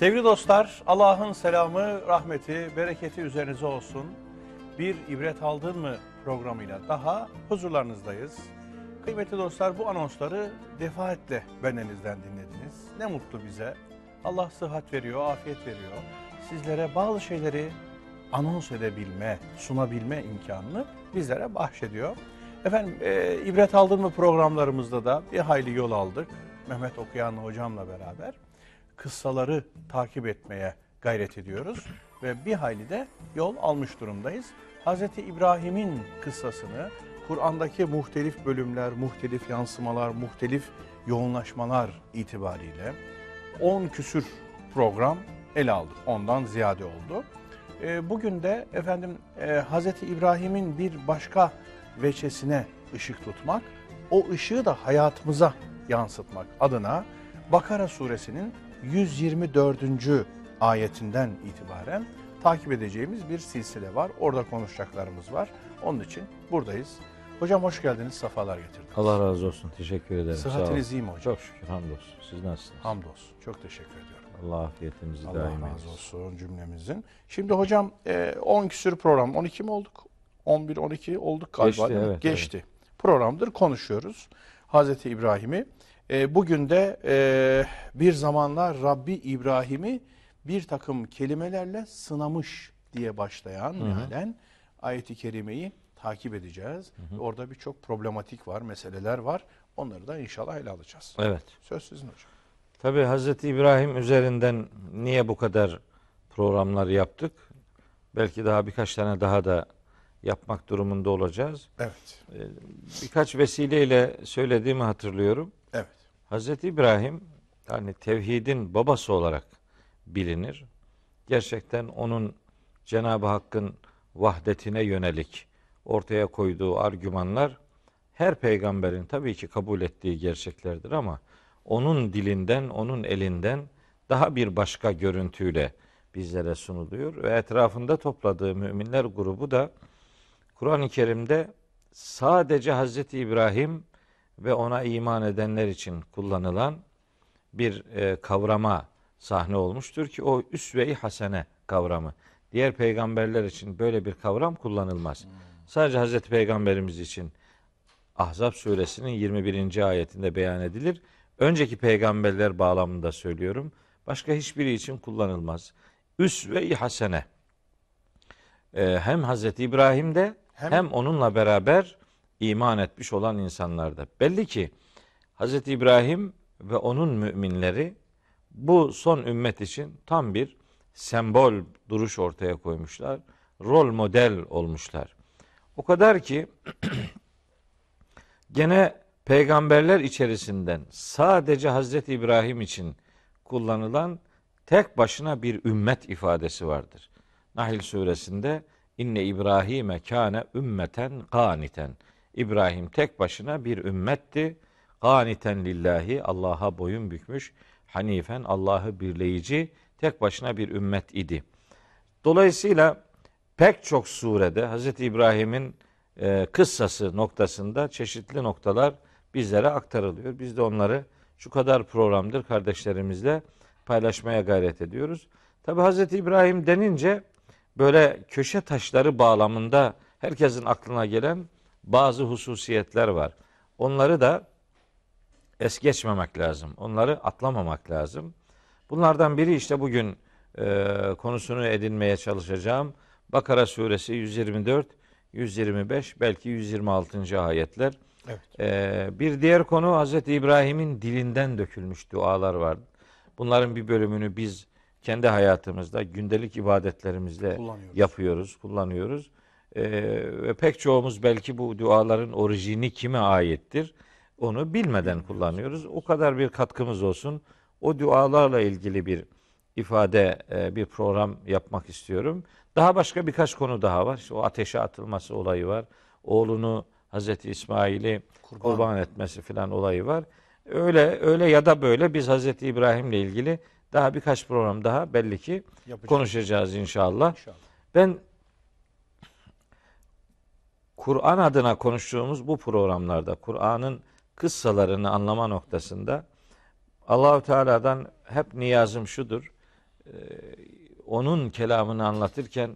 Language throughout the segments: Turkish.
Sevgili dostlar, Allah'ın selamı, rahmeti, bereketi üzerinize olsun. Bir ibret aldın mı programıyla daha huzurlarınızdayız. Kıymetli dostlar bu anonsları defaatle bendenizden dinlediniz. Ne mutlu bize. Allah sıhhat veriyor, afiyet veriyor. Sizlere bazı şeyleri anons edebilme, sunabilme imkanını bizlere bahşediyor. Efendim e, ibret aldın mı programlarımızda da bir hayli yol aldık. Mehmet Okuyan hocamla beraber kıssaları takip etmeye gayret ediyoruz ve bir hayli de yol almış durumdayız. Hz. İbrahim'in kıssasını Kur'an'daki muhtelif bölümler, muhtelif yansımalar, muhtelif yoğunlaşmalar itibariyle 10 küsür program ele aldık. Ondan ziyade oldu. E, bugün de efendim e, Hz. İbrahim'in bir başka veçesine ışık tutmak, o ışığı da hayatımıza yansıtmak adına Bakara suresinin 124. ayetinden itibaren takip edeceğimiz bir silsile var. Orada konuşacaklarımız var. Onun için buradayız. Hocam hoş geldiniz, sefalar getirdiniz. Allah razı olsun. Teşekkür ederim. Sıhhatiniz iyi mi hocam? Çok şükür. Hamdolsun. Siz nasılsınız? Hamdolsun. Çok teşekkür ediyorum. Allah afiyetinizi Allah daim razı eylesin. olsun cümlemizin. Şimdi hocam e, 10 küsür program, 12 mi olduk? 11, 12 olduk galiba Geçti, evet, Geçti. Programdır, konuşuyoruz. Hazreti İbrahim'i. E, bugün de e, bir zamanlar Rabbi İbrahim'i bir takım kelimelerle sınamış diye başlayan mealen ayeti kerimeyi takip edeceğiz. Orada birçok problematik var, meseleler var. Onları da inşallah ele alacağız. Evet. Söz sizin hocam. Tabii Hazreti İbrahim üzerinden niye bu kadar programlar yaptık? Belki daha birkaç tane daha da yapmak durumunda olacağız. Evet. Birkaç vesileyle söylediğimi hatırlıyorum. Evet. Hazreti İbrahim yani tevhidin babası olarak bilinir. Gerçekten onun Cenab-ı Hakk'ın vahdetine yönelik ortaya koyduğu argümanlar her peygamberin tabii ki kabul ettiği gerçeklerdir ama onun dilinden, onun elinden daha bir başka görüntüyle bizlere sunuluyor ve etrafında topladığı müminler grubu da Kur'an-ı Kerim'de sadece Hazreti İbrahim ve ona iman edenler için kullanılan bir e, kavrama sahne olmuştur ki o üsve-i hasene kavramı. Diğer peygamberler için böyle bir kavram kullanılmaz. Sadece Hazreti Peygamberimiz için Ahzab suresinin 21. ayetinde beyan edilir. Önceki peygamberler bağlamında söylüyorum. Başka hiçbiri için kullanılmaz. Üsve-i hasene. Ee, hem Hazreti İbrahim'de Hem- hem, onunla beraber iman etmiş olan insanlarda. Belli ki Hazreti İbrahim ve onun müminleri bu son ümmet için tam bir sembol duruş ortaya koymuşlar. Rol model olmuşlar. O kadar ki gene peygamberler içerisinden sadece Hazreti İbrahim için kullanılan tek başına bir ümmet ifadesi vardır. Nahl suresinde inne İbrahim'e kâne ümmeten gâniten. İbrahim tek başına bir ümmetti. Gâniten lillahi Allah'a boyun bükmüş. Hanifen Allah'ı birleyici tek başına bir ümmet idi. Dolayısıyla pek çok surede Hz. İbrahim'in e, kıssası noktasında çeşitli noktalar bizlere aktarılıyor. Biz de onları şu kadar programdır kardeşlerimizle paylaşmaya gayret ediyoruz. Tabi Hz. İbrahim denince böyle köşe taşları bağlamında herkesin aklına gelen bazı hususiyetler var. Onları da es geçmemek lazım. Onları atlamamak lazım. Bunlardan biri işte bugün e, konusunu edinmeye çalışacağım. Bakara suresi 124, 125 belki 126. ayetler. Evet. E, bir diğer konu Hazreti İbrahim'in dilinden dökülmüş dualar var. Bunların bir bölümünü biz kendi hayatımızda gündelik ibadetlerimizle Kullanıyoruz. yapıyoruz, kullanıyoruz. E, ve pek çoğumuz belki bu duaların orijini kime aittir onu bilmeden kullanıyoruz. O kadar bir katkımız olsun. O dualarla ilgili bir ifade, e, bir program yapmak istiyorum. Daha başka birkaç konu daha var. İşte o ateşe atılması olayı var. Oğlunu Hazreti İsmail'i Kurban. kurban, etmesi filan olayı var. Öyle öyle ya da böyle biz Hazreti İbrahim'le ilgili daha birkaç program daha belli ki Yapacağız. konuşacağız inşallah. İnşallah. Ben Kur'an adına konuştuğumuz bu programlarda Kur'an'ın kıssalarını anlama noktasında Allahu Teala'dan hep niyazım şudur. e, onun kelamını anlatırken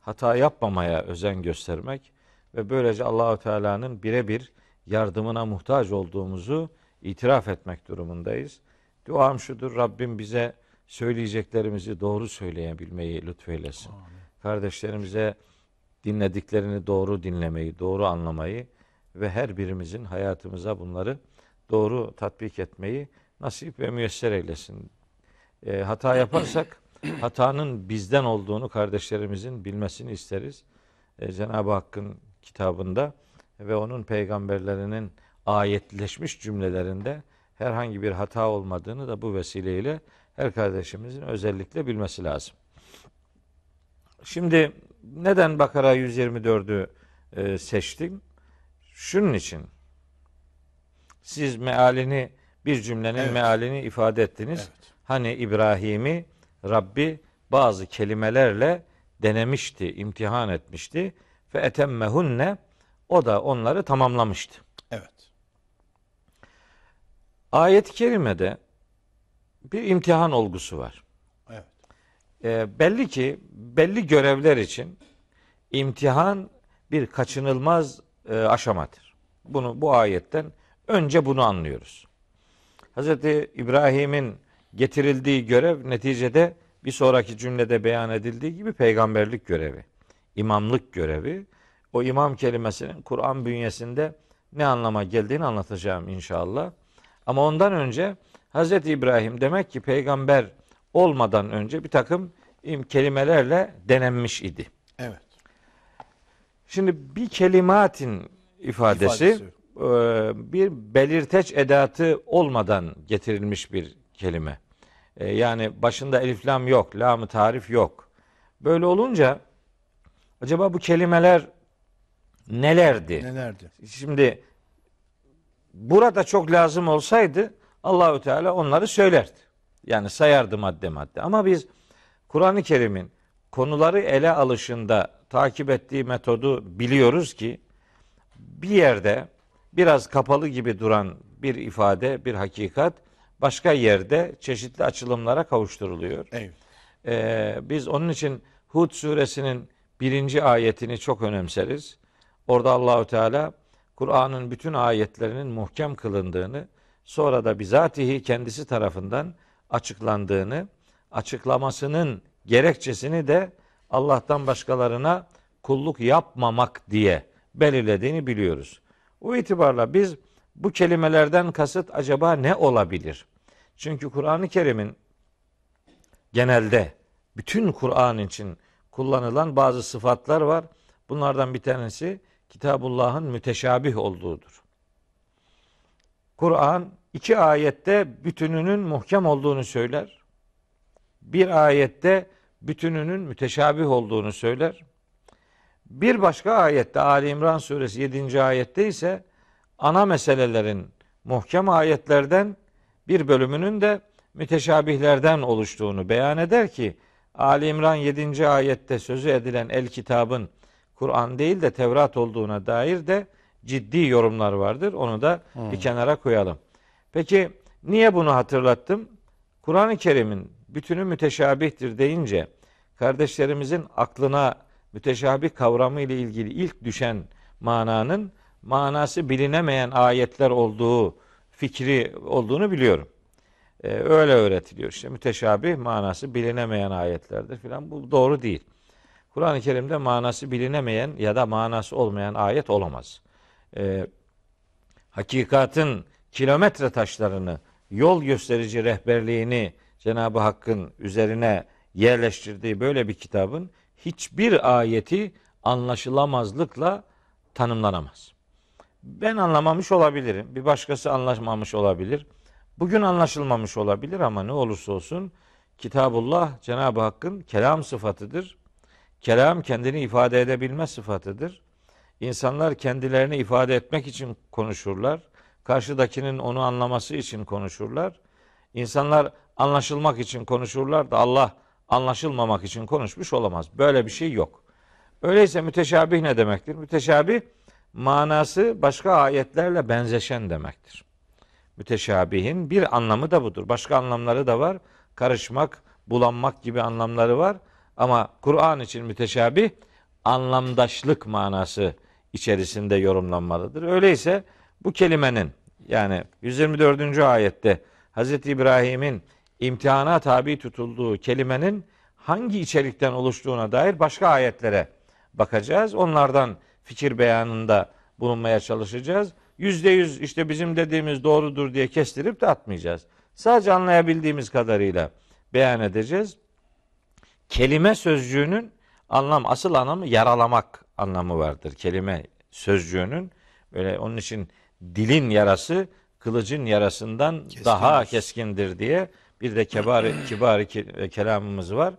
hata yapmamaya özen göstermek ve böylece Allahu Teala'nın birebir yardımına muhtaç olduğumuzu itiraf etmek durumundayız. Duam şudur Rabbim bize söyleyeceklerimizi doğru söyleyebilmeyi lütfeylesin. Kardeşlerimize dinlediklerini doğru dinlemeyi, doğru anlamayı ve her birimizin hayatımıza bunları doğru tatbik etmeyi nasip ve müyesser eylesin. E, hata yaparsak hatanın bizden olduğunu kardeşlerimizin bilmesini isteriz. E, Cenab-ı Hakk'ın kitabında ve onun peygamberlerinin ayetleşmiş cümlelerinde herhangi bir hata olmadığını da bu vesileyle her kardeşimizin özellikle bilmesi lazım. Şimdi neden Bakara 124'ü e, seçtim? Şunun için. Siz mealini bir cümlenin Evet. mealini ifade ettiniz. Evet. Hani İbrahim'i Rabbi bazı kelimelerle denemişti, imtihan etmişti. Fe etemmehunne o da onları tamamlamıştı. Evet. Ayet-i kerimede bir imtihan olgusu var. Evet. E, belli ki belli görevler için imtihan bir kaçınılmaz e, aşamadır. Bunu bu ayetten önce bunu anlıyoruz. Hz. İbrahim'in getirildiği görev neticede bir sonraki cümlede beyan edildiği gibi peygamberlik görevi, imamlık görevi. O imam kelimesinin Kur'an bünyesinde ne anlama geldiğini anlatacağım inşallah. Ama ondan önce Hz. İbrahim demek ki peygamber olmadan önce bir takım kelimelerle denenmiş idi. Evet. Şimdi bir kelimatin ifadesi, İfadesi. e, bir belirteç edatı olmadan getirilmiş bir kelime. E, yani başında elif lam yok, lam tarif yok. Böyle olunca acaba bu kelimeler nelerdi? Nelerdi? Şimdi burada çok lazım olsaydı Allahü Teala onları söylerdi. Yani sayardı madde madde. Ama biz Kur'an-ı Kerim'in konuları ele alışında takip ettiği metodu biliyoruz ki bir yerde biraz kapalı gibi duran bir ifade, bir hakikat başka yerde çeşitli açılımlara kavuşturuluyor. Evet. Ee, biz onun için Hud suresinin birinci ayetini çok önemseriz. Orada Allahü Teala Kur'an'ın bütün ayetlerinin muhkem kılındığını, sonra da bizatihi kendisi tarafından açıklandığını, açıklamasının gerekçesini de Allah'tan başkalarına kulluk yapmamak diye belirlediğini biliyoruz. O itibarla biz bu kelimelerden kasıt acaba ne olabilir? Çünkü Kur'an-ı Kerim'in genelde bütün Kur'an için kullanılan bazı sıfatlar var. Bunlardan bir tanesi Kitabullah'ın müteşabih olduğudur. Kur'an iki ayette bütününün muhkem olduğunu söyler. Bir ayette bütününün müteşabih olduğunu söyler. Bir başka ayette Ali İmran suresi 7. ayette ise ana meselelerin muhkem ayetlerden bir bölümünün de müteşabihlerden oluştuğunu beyan eder ki Ali İmran 7. ayette sözü edilen el kitabın Kur'an değil de Tevrat olduğuna dair de ciddi yorumlar vardır. Onu da bir kenara koyalım. Peki niye bunu hatırlattım? Kur'an-ı Kerim'in bütünü müteşabihtir deyince kardeşlerimizin aklına müteşabih kavramı ile ilgili ilk düşen mananın manası bilinemeyen ayetler olduğu fikri olduğunu biliyorum. Ee, öyle öğretiliyor işte müteşabih manası bilinemeyen ayetlerdir filan bu doğru değil. Kur'an-ı Kerim'de manası bilinemeyen ya da manası olmayan ayet olamaz. Ee, hakikatin kilometre taşlarını, yol gösterici rehberliğini Cenab-ı Hakk'ın üzerine yerleştirdiği böyle bir kitabın hiçbir ayeti anlaşılamazlıkla tanımlanamaz. Ben anlamamış olabilirim. Bir başkası anlaşmamış olabilir. Bugün anlaşılmamış olabilir ama ne olursa olsun Kitabullah Cenab-ı Hakk'ın kelam sıfatıdır. Kelam kendini ifade edebilme sıfatıdır. İnsanlar kendilerini ifade etmek için konuşurlar. Karşıdakinin onu anlaması için konuşurlar. İnsanlar anlaşılmak için konuşurlar da Allah anlaşılmamak için konuşmuş olamaz. Böyle bir şey yok. Öyleyse müteşabih ne demektir? Müteşabih manası başka ayetlerle benzeşen demektir. Müteşabihin bir anlamı da budur. Başka anlamları da var. Karışmak, bulanmak gibi anlamları var. Ama Kur'an için müteşabih anlamdaşlık manası içerisinde yorumlanmalıdır. Öyleyse bu kelimenin yani 124. ayette Hz. İbrahim'in imtihana tabi tutulduğu kelimenin hangi içerikten oluştuğuna dair başka ayetlere bakacağız. Onlardan fikir beyanında bulunmaya çalışacağız. Yüzde yüz işte bizim dediğimiz doğrudur diye kestirip de atmayacağız. Sadece anlayabildiğimiz kadarıyla beyan edeceğiz. Kelime sözcüğünün anlam asıl anlamı yaralamak anlamı vardır. Kelime sözcüğünün böyle onun için dilin yarası kılıcın yarasından daha keskindir diye bir de kibar kibar ki- kelamımız var.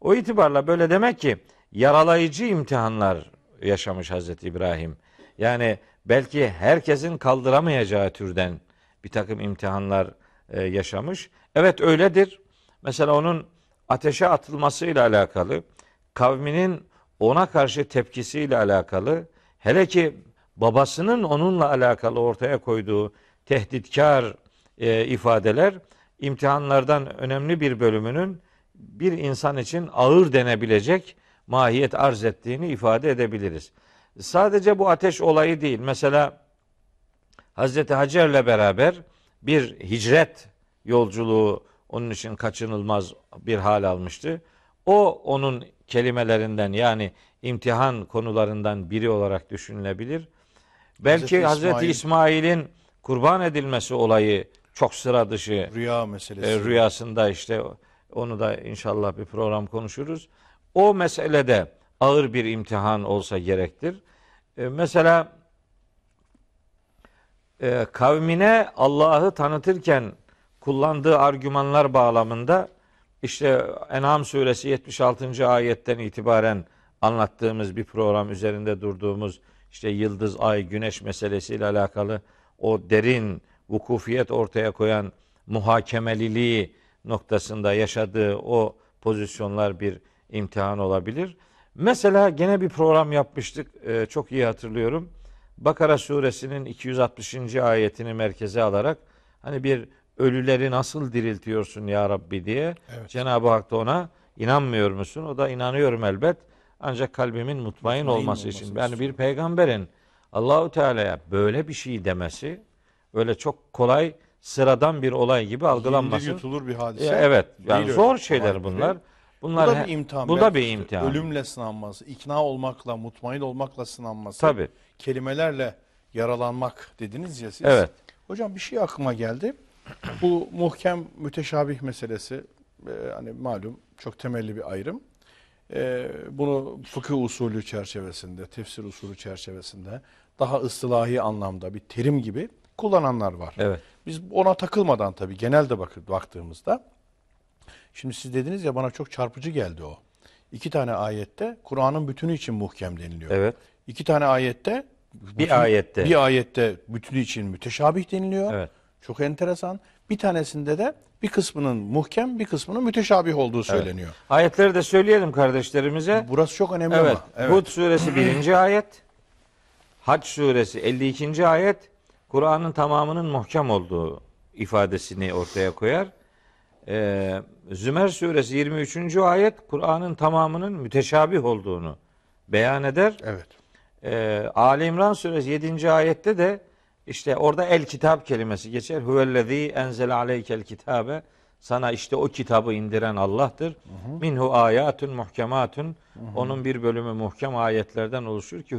O itibarla böyle demek ki yaralayıcı imtihanlar yaşamış Hazreti İbrahim. Yani belki herkesin kaldıramayacağı türden bir takım imtihanlar e, yaşamış. Evet öyledir. Mesela onun ateşe atılmasıyla alakalı, kavminin ona karşı tepkisiyle alakalı, hele ki babasının onunla alakalı ortaya koyduğu tehditkar e, ifadeler imtihanlardan önemli bir bölümünün bir insan için ağır denebilecek mahiyet arz ettiğini ifade edebiliriz. Sadece bu ateş olayı değil. Mesela Hazreti Hacer'le beraber bir hicret yolculuğu onun için kaçınılmaz bir hal almıştı. O onun kelimelerinden yani imtihan konularından biri olarak düşünülebilir. Belki Hazreti Hazreti İsmail- İsmail'in kurban edilmesi olayı çok sıra dışı Rüya meselesi. e, rüyasında işte onu da inşallah bir program konuşuruz. O meselede ağır bir imtihan olsa gerektir. E, mesela e, kavmine Allah'ı tanıtırken kullandığı argümanlar bağlamında işte En'am suresi 76. ayetten itibaren anlattığımız bir program üzerinde durduğumuz işte yıldız, ay, güneş meselesiyle alakalı o derin vukufiyet ortaya koyan muhakemeliliği noktasında yaşadığı o pozisyonlar bir imtihan olabilir. Mesela gene bir program yapmıştık. e, çok iyi hatırlıyorum. Bakara suresinin 260. ayetini merkeze alarak hani bir ölüleri nasıl diriltiyorsun ya Rabbi diye Evet. Cenab-ı Hak da ona inanmıyor musun? O da inanıyorum elbet. Ancak kalbimin mutmain, Mutmain olması olması için. Yani bir peygamberin Allahu Teala'ya böyle bir şey demesi öyle çok kolay sıradan bir olay gibi algılanmasın. yutulur bir hadise. Ya evet. Yani Değil zor öyle şeyler bunlar. değil. Bunlar bu da bir imtihan. Bu da bir imtihan. Ölümle sınanması, ikna olmakla, mutmain olmakla sınanması. Tabii. Kelimelerle yaralanmak dediniz ya siz. Evet. Hocam bir şey aklıma geldi. Bu muhkem müteşabih meselesi e, hani malum çok temelli bir ayrım. E, bunu fıkıh usulü çerçevesinde, tefsir usulü çerçevesinde daha ıstılahi anlamda bir terim gibi kullananlar var. Evet. Biz ona takılmadan tabii genelde bakıp baktığımızda şimdi siz dediniz ya bana çok çarpıcı geldi o. İki tane ayette Kur'an'ın bütünü için muhkem deniliyor. Evet. İki tane ayette Bir ayette. bir ayette bütünü için müteşabih deniliyor. Evet. Çok enteresan. Bir tanesinde de bir kısmının muhkem, bir kısmının müteşabih olduğu söyleniyor. Ayetleri de söyleyelim kardeşlerimize. Burası çok önemli Evet. ama. Evet. Hud suresi 1. ayet. Hac suresi 52. ayet. Kur'an'ın tamamının muhkem olduğu ifadesini ortaya koyar. Ee, Zümer suresi 23. ayet Kur'an'ın tamamının müteşabih olduğunu beyan eder. Evet. Ee, Ali İmran suresi 7. ayette de işte orada el kitap kelimesi geçer. Huvellezî enzel aleykel kitabe. Sana işte o kitabı indiren Allah'tır. Minhu ayatun muhkematun. Onun bir bölümü muhkem ayetlerden oluşur ki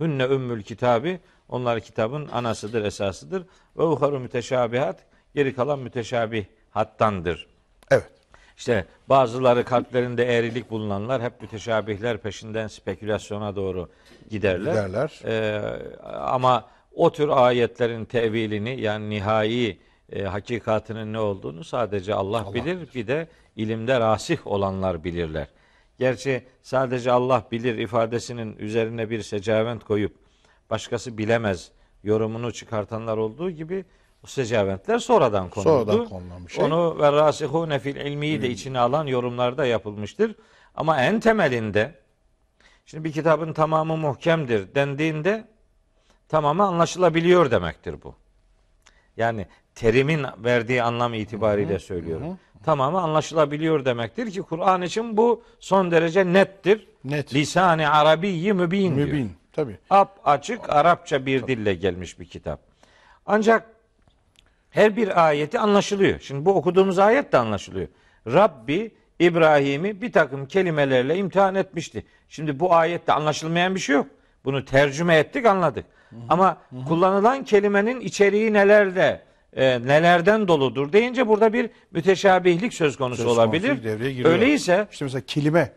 hünne ümmül kitabı. Onlar kitabın anasıdır, esasıdır. Ve uharu müteşabihat. Geri kalan müteşabihattandır. Evet. İşte bazıları kalplerinde eğrilik bulunanlar hep müteşabihler peşinden spekülasyona doğru giderler. Giderler. Ee, ama o tür ayetlerin tevilini yani nihai e, hakikatinin ne olduğunu sadece Allah, bilir. Bir de ilimde rasih olanlar bilirler. Gerçi sadece Allah bilir ifadesinin üzerine bir secavent koyup başkası bilemez yorumunu çıkartanlar olduğu gibi o secaventler sonradan konuldu. Sonradan konulan bir şey. Onu ve rasihune fil ilmiyi de içine alan yorumlarda yapılmıştır. Ama en temelinde şimdi bir kitabın tamamı muhkemdir dendiğinde tamamı anlaşılabiliyor demektir bu. Yani terimin verdiği anlam itibariyle söylüyorum. tamamı anlaşılabiliyor demektir ki Kur'an için bu son derece nettir. Net. Lisan-ı Arabiyyi mübin diyor. Tabii. Ap açık Arapça bir dille gelmiş bir kitap. Ancak her bir ayeti anlaşılıyor. Şimdi bu okuduğumuz ayet de anlaşılıyor. Rabbi İbrahim'i bir takım kelimelerle imtihan etmişti. Şimdi bu ayette anlaşılmayan bir şey yok. Bunu tercüme ettik anladık. Ama kullanılan kelimenin içeriği nelerde, e, nelerden doludur deyince burada bir müteşabihlik söz konusu Söz konusu olabilir. Öyleyse İşte mesela kelime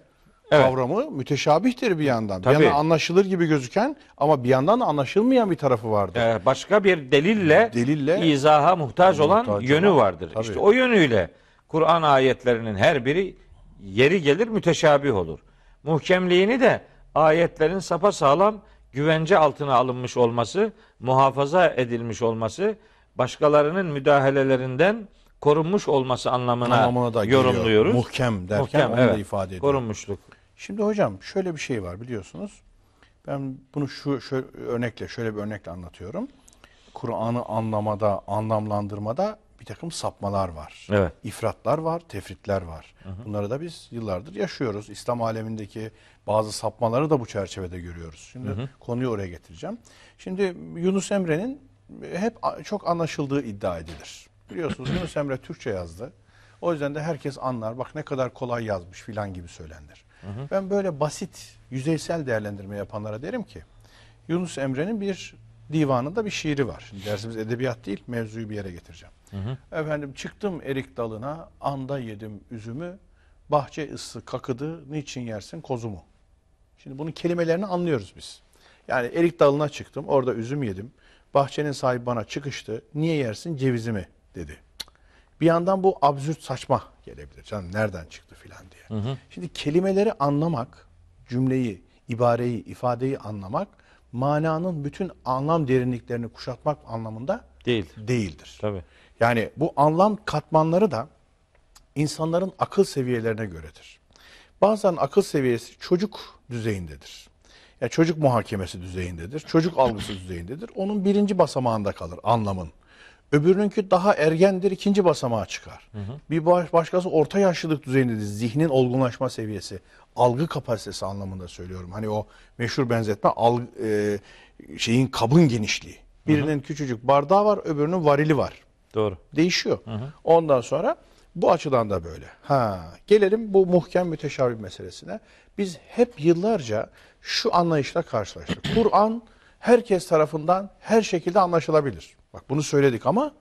Evet. kavramı müteşabihtir bir yandan. Tabii. Bir yandan anlaşılır gibi gözüken ama bir yandan da anlaşılmayan bir tarafı vardır. e, başka bir delille, Delille izaha muhtaç olan muhtaç yönü olan, vardır. tabii. İşte o yönüyle Kur'an ayetlerinin her biri yeri gelir müteşabih olur. Muhkemliğini de ayetlerin sapasağlam güvence altına alınmış olması, muhafaza edilmiş olması, başkalarının müdahalelerinden korunmuş olması anlamına, anlamına da geliyor. yorumluyoruz. Muhkem derken Muhkem, onu da evet. ifade ediyor. Korunmuşluk. Şimdi hocam şöyle bir şey var biliyorsunuz. Ben bunu şu şöyle örnekle şöyle bir örnekle anlatıyorum. Kur'an'ı anlamada, anlamlandırmada bir takım sapmalar var. Evet. İfratlar var, tefritler var. Bunları da biz yıllardır yaşıyoruz. İslam alemindeki bazı sapmaları da bu çerçevede görüyoruz. Şimdi konuyu oraya getireceğim. Şimdi Yunus Emre'nin hep çok anlaşıldığı iddia edilir. Biliyorsunuz Yunus Emre Türkçe yazdı. O yüzden de herkes anlar. Bak ne kadar kolay yazmış filan gibi söylenir. Ben böyle basit, yüzeysel değerlendirme yapanlara derim ki Yunus Emre'nin bir divanında bir şiiri var. Şimdi dersimiz edebiyat değil, mevzuyu bir yere getireceğim. Efendim çıktım erik dalına, anda yedim üzümü, bahçe ısı kakıdı, niçin yersin kozumu? Şimdi bunun kelimelerini anlıyoruz biz. Yani erik dalına çıktım, orada üzüm yedim. Bahçenin sahibi bana çıkıştı, niye yersin cevizimi dedi. Bir yandan bu absürt saçma gelebilir. Canım nereden çıktı filan diye. Şimdi kelimeleri anlamak, cümleyi, ibareyi, ifadeyi anlamak, mananın bütün anlam derinliklerini kuşatmak anlamında Değil. değildir. Tabii. Yani bu anlam katmanları da insanların akıl seviyelerine göredir. Bazen akıl seviyesi çocuk düzeyindedir. Ya çocuk muhakemesi düzeyindedir. Çocuk algısı düzeyindedir. Onun birinci basamağında kalır anlamın. Öbürününki daha ergendir, ikinci basamağa çıkar. Bir baş- başkası orta yaşlılık düzeyindedir. Zihnin olgunlaşma seviyesi, algı kapasitesi anlamında söylüyorum. Hani o meşhur benzetme algı, e, şeyin kabın genişliği. Birinin küçücük bardağı var, öbürünün varili var Doğru. değişiyor. Ondan sonra bu açıdan da böyle. Ha, gelelim bu muhkem müteşabih meselesine. Biz hep yıllarca şu anlayışla karşılaştık. Kur'an herkes tarafından her şekilde anlaşılabilir. Bak bunu söyledik ama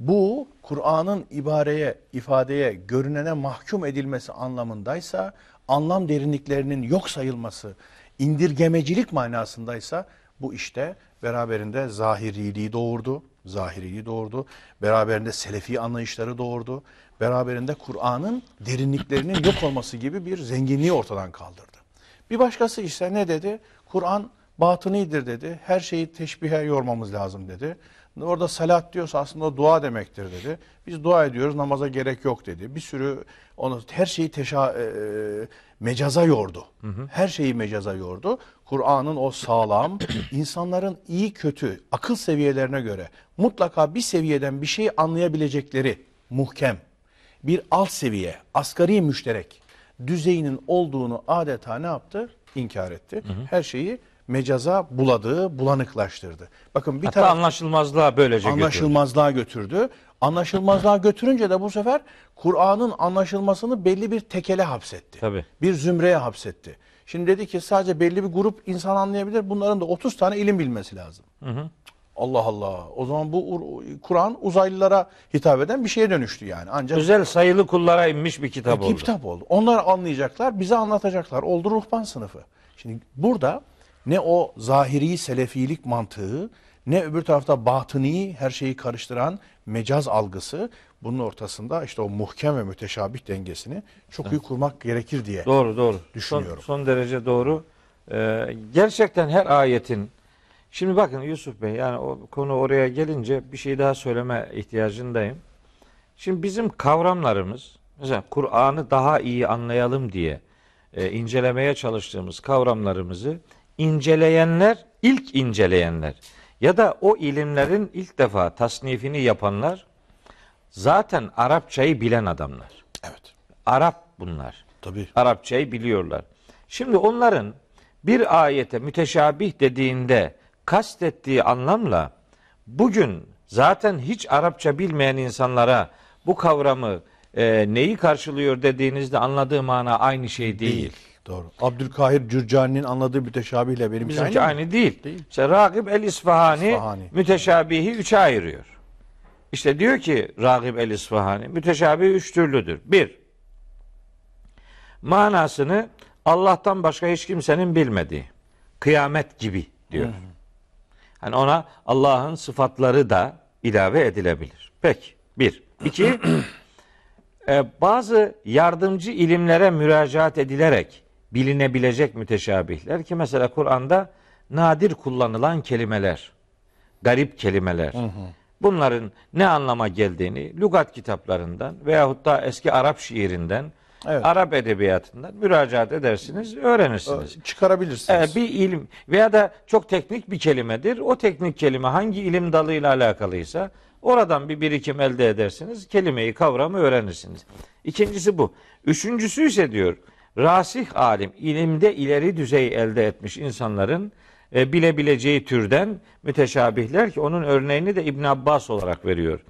bu Kur'an'ın ibareye, ifadeye, görünene mahkum edilmesi anlamındaysa, anlam derinliklerinin yok sayılması, indirgemecilik manasındaysa bu işte beraberinde zahiriliği doğurdu. Zahiriliği doğurdu. Beraberinde selefi anlayışları doğurdu. Beraberinde Kur'an'ın derinliklerinin yok olması gibi bir zenginliği ortadan kaldırdı. Bir başkası ise ne dedi? Kur'an batınidir dedi. Her şeyi teşbihe yormamız lazım dedi. Orada salat diyorsa aslında dua demektir dedi. Biz dua ediyoruz namaza gerek yok dedi. Bir sürü onu her şeyi teşa, e, mecaza yordu. Her şeyi mecaza yordu. Kur'an'ın o sağlam insanların iyi kötü akıl seviyelerine göre mutlaka bir seviyeden bir şey anlayabilecekleri muhkem bir alt seviye asgari müşterek düzeyinin olduğunu adeta ne yaptı? İnkar etti. Her şeyi mecaza buladı, bulanıklaştırdı. Bakın bir Hatta taraf anlaşılmazlığa böylece götürdü. anlaşılmazlığa götürdü. Anlaşılmazlığa götürünce de bu sefer Kur'an'ın anlaşılmasını belli bir tekele hapsetti. Tabii. Bir zümreye hapsetti. Şimdi dedi ki sadece belli bir grup insan anlayabilir. Bunların da 30 tane ilim bilmesi lazım. Allah Allah. O zaman bu Ur- Kur'an uzaylılara hitap eden bir şeye dönüştü yani. Ancak Özel sayılı kullara inmiş bir kitap bir oldu. kitap oldu. Onlar anlayacaklar, bize anlatacaklar. Oldu ruhban sınıfı. Şimdi burada ne o zahiri selefilik mantığı, ne öbür tarafta batıni her şeyi karıştıran mecaz algısı bunun ortasında işte o muhkem ve müteşabih dengesini çok iyi kurmak gerekir diye. Doğru doğru. Düşünüyorum. Son, son derece doğru. Ee, gerçekten her ayetin Şimdi bakın Yusuf Bey yani o konu oraya gelince bir şey daha söyleme ihtiyacındayım. Şimdi bizim kavramlarımız mesela Kur'an'ı daha iyi anlayalım diye e, incelemeye çalıştığımız kavramlarımızı inceleyenler, ilk inceleyenler ya da o ilimlerin ilk defa tasnifini yapanlar zaten Arapçayı bilen adamlar. Arap bunlar. Tabii. Arapçayı biliyorlar. Şimdi onların bir ayete müteşabih dediğinde kastettiği anlamla bugün zaten hiç Arapça bilmeyen insanlara bu kavramı e, neyi karşılıyor dediğinizde anladığı mana aynı şey değil. Doğru. Abdülkahir Cürcani'nin anladığı müteşabihle benimki Bizimki aynı. aynı, değil. Değil. İşte Ragib el İsfahani, müteşabihi üçe ayırıyor. İşte diyor ki Ragib el İsfahani müteşabih üç türlüdür. Bir, manasını Allah'tan başka hiç kimsenin bilmediği. Kıyamet gibi diyor. Hani ona Allah'ın sıfatları da ilave edilebilir. Peki. Bir. İki, e, bazı yardımcı ilimlere müracaat edilerek bilinebilecek müteşabihler ki mesela Kur'an'da nadir kullanılan kelimeler, garip kelimeler. Bunların ne anlama geldiğini lügat kitaplarından veyahut da eski Arap şiirinden, Evet. Arap edebiyatından müracaat edersiniz, öğrenirsiniz. Çıkarabilirsiniz. Ee, bir ilim veya da çok teknik bir kelimedir. O teknik kelime hangi ilim dalıyla alakalıysa oradan bir birikim elde edersiniz. Kelimeyi, kavramı öğrenirsiniz. İkincisi bu. Üçüncüsü ise diyor rasih alim, ilimde ileri düzey elde etmiş insanların e, bilebileceği türden müteşabihler ki onun örneğini de İbn Abbas olarak veriyor.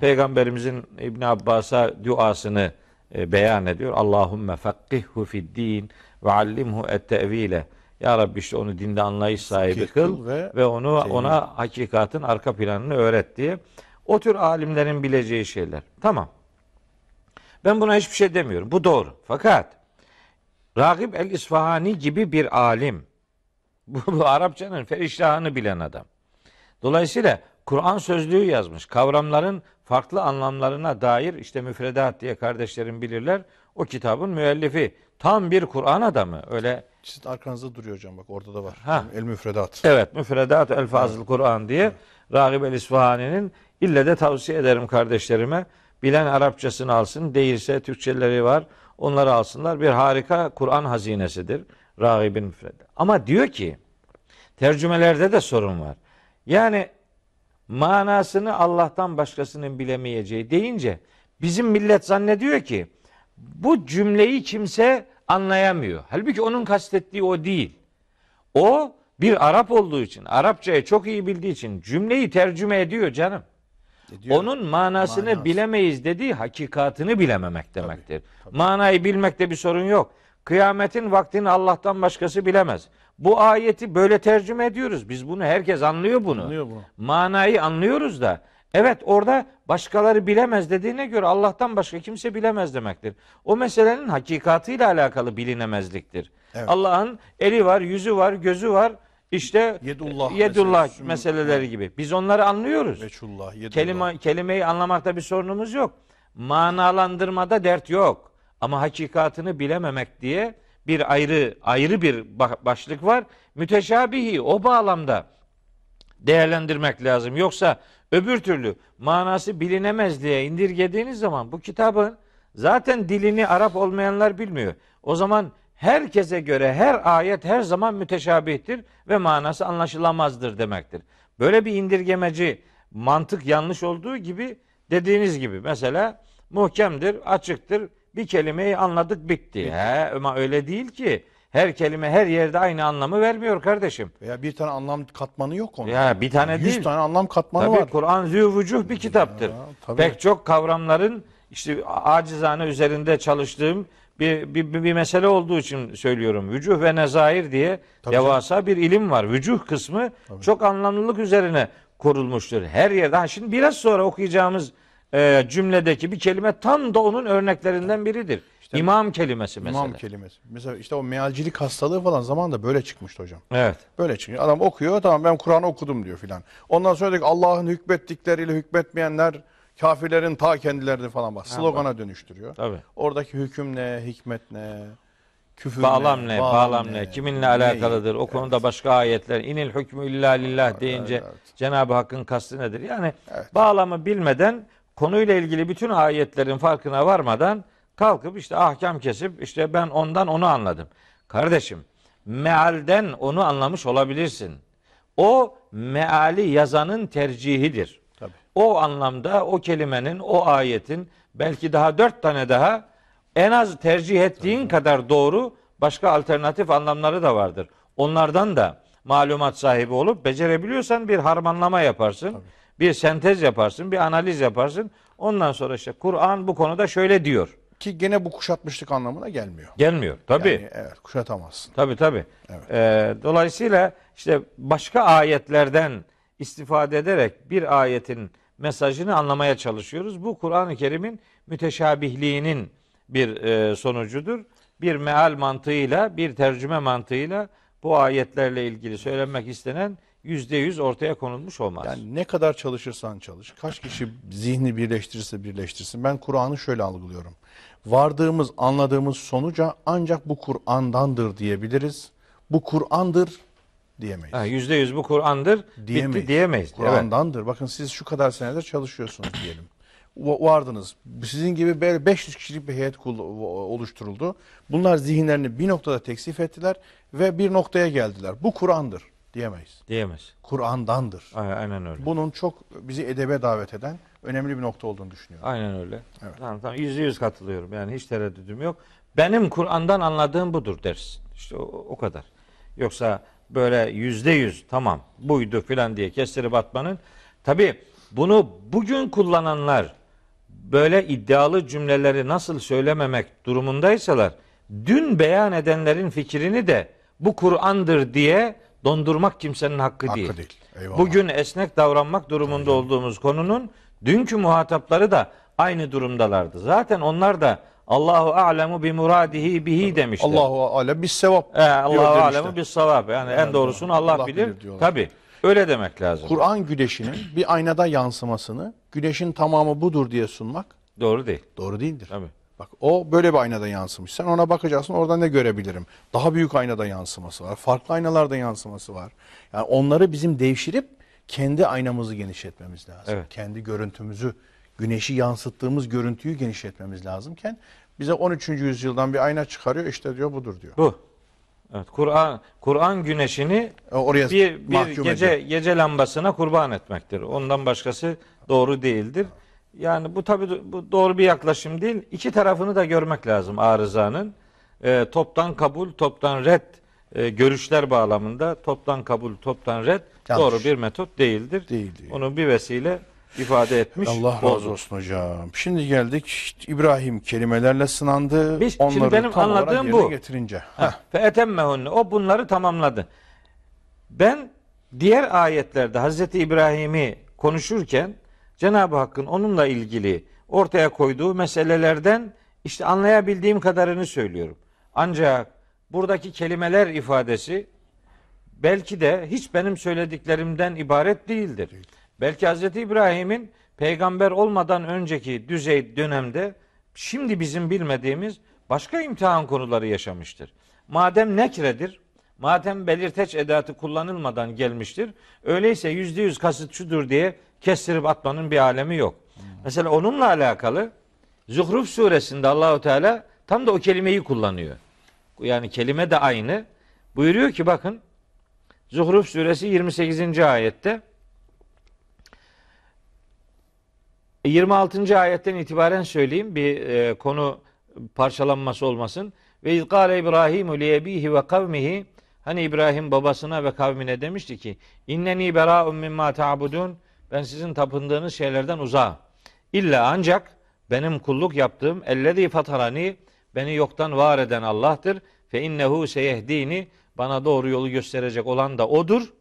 Peygamberimizin İbn Abbas'a duasını e, beyan ediyor. Allahümme fakkihhu fid din ve allimhu et tevile. Ya Rabbi işte onu dinde anlayış sahibi kıl ve, ve onu tevil. ona hakikatin arka planını öğret diye. O tür alimlerin bileceği şeyler. Tamam. Ben buna hiçbir şey demiyorum. Bu doğru. Fakat Ragib el İsfahani gibi bir alim bu, bu Arapçanın feriştahını bilen adam. Dolayısıyla Kur'an sözlüğü yazmış. Kavramların farklı anlamlarına dair işte müfredat diye kardeşlerim bilirler. O kitabın müellifi. Tam bir Kur'an adamı. Öyle Sizin arkanızda duruyor hocam bak orada da var. Ha. El müfredat. Evet, müfredat el fazıl Kur'an diye Ragib el İsfahani'nin ille de tavsiye ederim kardeşlerime. Bilen Arapçasını alsın, değilse Türkçeleri var. Onları alsınlar. Bir harika Kur'an hazinesidir. Ragib'in müfredat. Ama diyor ki tercümelerde de sorun var. Yani manasını Allah'tan başkasının bilemeyeceği deyince bizim millet zannediyor ki bu cümleyi kimse anlayamıyor. Halbuki onun kastettiği o değil. O bir Arap olduğu için, Arapçayı çok iyi bildiği için cümleyi tercüme ediyor canım. Ediyor. Onun manasını Manası. bilemeyiz dediği hakikatını bilememek demektir. Manayı bilmekte bir sorun yok. Kıyametin vaktini Allah'tan başkası bilemez. Bu ayeti böyle tercüme ediyoruz. Biz bunu herkes anlıyor bunu. Anlıyor bunu. Manayı anlıyoruz da evet orada başkaları bilemez dediğine göre Allah'tan başka kimse bilemez demektir. O meselenin hakikatıyla alakalı bilinemezliktir. Evet. Allah'ın eli var, yüzü var, gözü var. İşte Yedullah yedullah meselesi. meseleleri gibi. Biz onları anlıyoruz. Veçullah. Yedullah. Kelime, kelimeyi anlamakta bir sorunumuz yok. Manalandırmada dert yok. Ama hakikatını bilememek diye bir ayrı ayrı bir ba- başlık var. Müteşabihi o bağlamda değerlendirmek lazım. Yoksa öbür türlü manası bilinemez diye indirgediğiniz zaman bu kitabın zaten dilini Arap olmayanlar bilmiyor. O zaman herkese göre her ayet her zaman müteşabihtir ve manası anlaşılamazdır demektir. Böyle bir indirgemeci mantık yanlış olduğu gibi dediğiniz gibi mesela muhkemdir, açıktır. Bir kelimeyi anladık bitti. He, ama öyle değil ki. Her kelime her yerde aynı anlamı vermiyor kardeşim. Veya bir tane anlam katmanı yok onun. Ya bir tane Yüz değil. tane anlam katmanı Tabii var. Kur'an züvücuh bir kitaptır. Ya, tabii. Pek çok kavramların işte acizane üzerinde çalıştığım bir, bir, bir, bir mesele olduğu için söylüyorum. Vücuh ve nezair diye Tabii devasa bir ilim var. Vücuh kısmı çok anlamlılık üzerine kurulmuştur. Her yerde. Ha, şimdi biraz sonra okuyacağımız e, cümledeki bir kelime tam da onun örneklerinden biridir. İmam kelimesi mesela. İmam kelimesi. Mesela işte o mealcilik hastalığı falan zamanında böyle çıkmıştı hocam. Evet. Böyle çıkıyor. Adam okuyor tamam ben Kur'an'ı okudum diyor filan. Ondan sonra diyor ki Allah'ın hükmettikleriyle hükmetmeyenler kafirlerin ta kendileridir falan bak. Slogana dönüştürüyor. Tabii. Oradaki hüküm ne, hikmet ne, küfür Bağlam ne, bağlam ne, ne, kiminle ne- alakalıdır? O konuda başka ayetler. İnil hükmü illa lillah deyince evet, evet. Cenab-ı Hakk'ın kastı nedir? Yani bağlamı bilmeden konuyla ilgili bütün ayetlerin farkına varmadan kalkıp işte ahkam kesip işte ben ondan onu anladım. Kardeşim mealden onu anlamış olabilirsin. O meali yazanın tercihidir. Tabii. O anlamda o kelimenin, o ayetin belki daha dört tane daha En az tercih ettiğin kadar doğru başka alternatif anlamları da vardır. Onlardan da malumat sahibi olup becerebiliyorsan bir harmanlama yaparsın. Bir sentez yaparsın, bir analiz yaparsın. Ondan sonra işte Kur'an bu konuda şöyle diyor. Ki gene bu kuşatmışlık anlamına gelmiyor. Gelmiyor. Tabii. Yani, evet kuşatamazsın. Tabii tabii. Ee, dolayısıyla işte başka ayetlerden istifade ederek bir ayetin mesajını anlamaya çalışıyoruz. Bu Kur'an-ı Kerim'in müteşabihliğinin bir e, sonucudur. Bir meal mantığıyla, bir tercüme mantığıyla bu ayetlerle ilgili söylenmek istenen yüzde yüz ortaya konulmuş olmaz. Yani ne kadar çalışırsan çalış, kaç kişi zihni birleştirirse birleştirsin. Ben Kur'an'ı şöyle algılıyorum. Vardığımız, anladığımız sonuca ancak bu Kur'an'dandır diyebiliriz. Bu Kur'an'dır diyemeyiz. Yüzde yüz bu Kur'an'dır, Diyemeyiz. bitti diyemeyiz. Evet. Kur'an'dandır. Bakın siz şu kadar senedir çalışıyorsunuz diyelim. Va- Vardınız. Sizin gibi böyle 500 kişilik bir heyet oluşturuldu. Bunlar zihinlerini bir noktada teksif ettiler ve bir noktaya geldiler. Bu Kur'an'dır diyemeyiz. Diyemez. Kur'an'dandır. Aynen öyle. Bunun çok bizi edebe davet eden önemli bir nokta olduğunu düşünüyorum. Aynen öyle. Evet. Tamam tamam yüzde yüz katılıyorum. Yani hiç tereddüdüm yok. Benim Kur'an'dan anladığım budur dersin. İşte o, o kadar. Yoksa böyle yüzde yüz tamam buydu filan diye kestirip atmanın. Tabi bunu bugün kullananlar böyle iddialı cümleleri nasıl söylememek durumundaysalar dün beyan edenlerin fikrini de bu Kur'an'dır diye dondurmak kimsenin hakkı, Hakkı değil. değil. Eyvallah. Bugün esnek davranmak durumunda olduğumuz konunun dünkü muhatapları da aynı durumdalardı. Zaten onlar da Allahu alemu bi muradihi bihi demişler. Allahu alem biz sevap Ee, Allahu alemu bis savab. Yani en doğrusunu Allah, Allah bilir. bilir. Tabi. Öyle demek lazım. Kur'an güneşinin bir aynada yansımasını güneşin tamamı budur diye sunmak Doğru değil. doğru değildir. Tabii. Bak o böyle bir aynada yansımış. Sen ona bakacaksın orada ne görebilirim? Daha büyük aynada yansıması var. Farklı aynalarda yansıması var. Yani onları bizim devşirip kendi aynamızı genişletmemiz lazım. Evet. Kendi görüntümüzü, güneşi yansıttığımız görüntüyü genişletmemiz lazımken bize 13. yüzyıldan bir ayna çıkarıyor işte diyor budur diyor. Bu. Evet, Kur'an Kur'an güneşini E, Oraya bir, bir gece ediyor. gece lambasına kurban etmektir. Ondan başkası doğru değildir. Yani bu tabi bu doğru bir yaklaşım değil. İki tarafını da görmek lazım arızanın. Ee, toptan kabul, toptan red e, görüşler bağlamında toptan kabul, toptan red Yanlış. doğru bir metot değildir. Değil, değil. Onu bir vesile ifade etmiş. Allah razı olsun hocam. Şimdi geldik İbrahim kelimelerle sınandı. Biz- şimdi Onları benim tam anladığım bu. getirince. Ha, Fe etemmehunne. O bunları tamamladı. Ben diğer ayetlerde Hazreti İbrahim'i konuşurken Cenab-ı Hakk'ın onunla ilgili ortaya koyduğu meselelerden işte anlayabildiğim kadarını söylüyorum. Ancak buradaki kelimeler ifadesi belki de hiç benim söylediklerimden ibaret değildir. Belki Hazreti İbrahim'in peygamber olmadan önceki düzey dönemde şimdi bizim bilmediğimiz başka imtihan konuları yaşamıştır. Madem nekredir, madem belirteç edatı kullanılmadan gelmiştir, öyleyse yüzde yüz kasıt şudur diye kestirip atmanın bir alemi yok. Mesela onunla alakalı Zuhruf suresinde Allahu Teala tam da o kelimeyi kullanıyor. Yani kelime de aynı. Buyuruyor ki bakın Zuhruf suresi 28. ayette 26. ayetten itibaren söyleyeyim bir e, konu parçalanması olmasın. Ve izgâle İbrahimu li ebihi ve kavmihi hani İbrahim babasına ve kavmine demişti ki inneni berâ'un mimma ta'budun ben sizin tapındığınız şeylerden uzağım. İlla ancak benim kulluk yaptığım ellezî fatarani beni yoktan var eden Allah'tır. Fe innehu seyehdini bana doğru yolu gösterecek olan da odur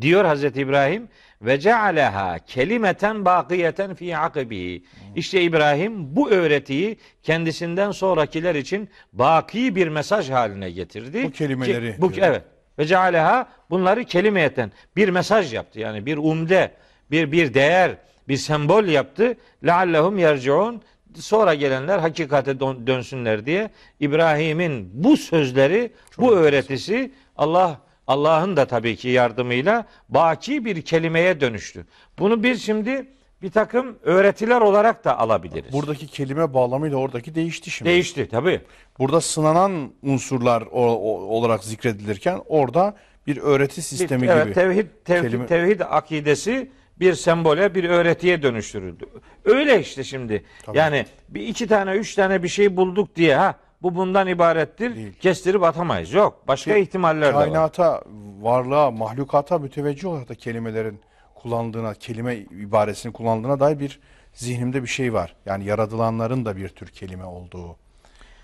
diyor Hazreti İbrahim ve cealeha kelimeten bakiyeten fi akibihi. İşte İbrahim bu öğretiyi kendisinden sonrakiler için baki bir mesaj haline getirdi. Bu kelimeleri Ki- bu evet. Ve cealeha bunları kelimeyeten bir mesaj yaptı. Yani bir umde, bir bir değer, bir sembol yaptı. Leallehum yerciun sonra gelenler hakikate dön- dönsünler diye İbrahim'in bu sözleri, bu öğretisi Allah Allah'ın da tabii ki yardımıyla baki bir kelimeye dönüştü. Bunu biz şimdi bir takım öğretiler olarak da alabiliriz. Buradaki kelime bağlamıyla oradaki değişti şimdi. Değişti tabii. Burada sınanan unsurlar o- o- olarak zikredilirken orada bir öğreti sistemi evet, gibi. tevhid tevhid, kelime- tevhid akidesi bir sembole, bir öğretiye dönüştürüldü. Öyle işte şimdi. Yani bir iki tane, üç tane bir şey bulduk diye ha bu bundan ibarettir. Değil. Kestirip atamayız. Yok. Başka Ki ihtimaller de var. Kainata, varlığa, mahlukata müteveccih olarak da kelimelerin kullandığına, kelime ibaresini kullandığına dair bir zihnimde bir şey var. Yani yaratılanların da bir tür kelime olduğu.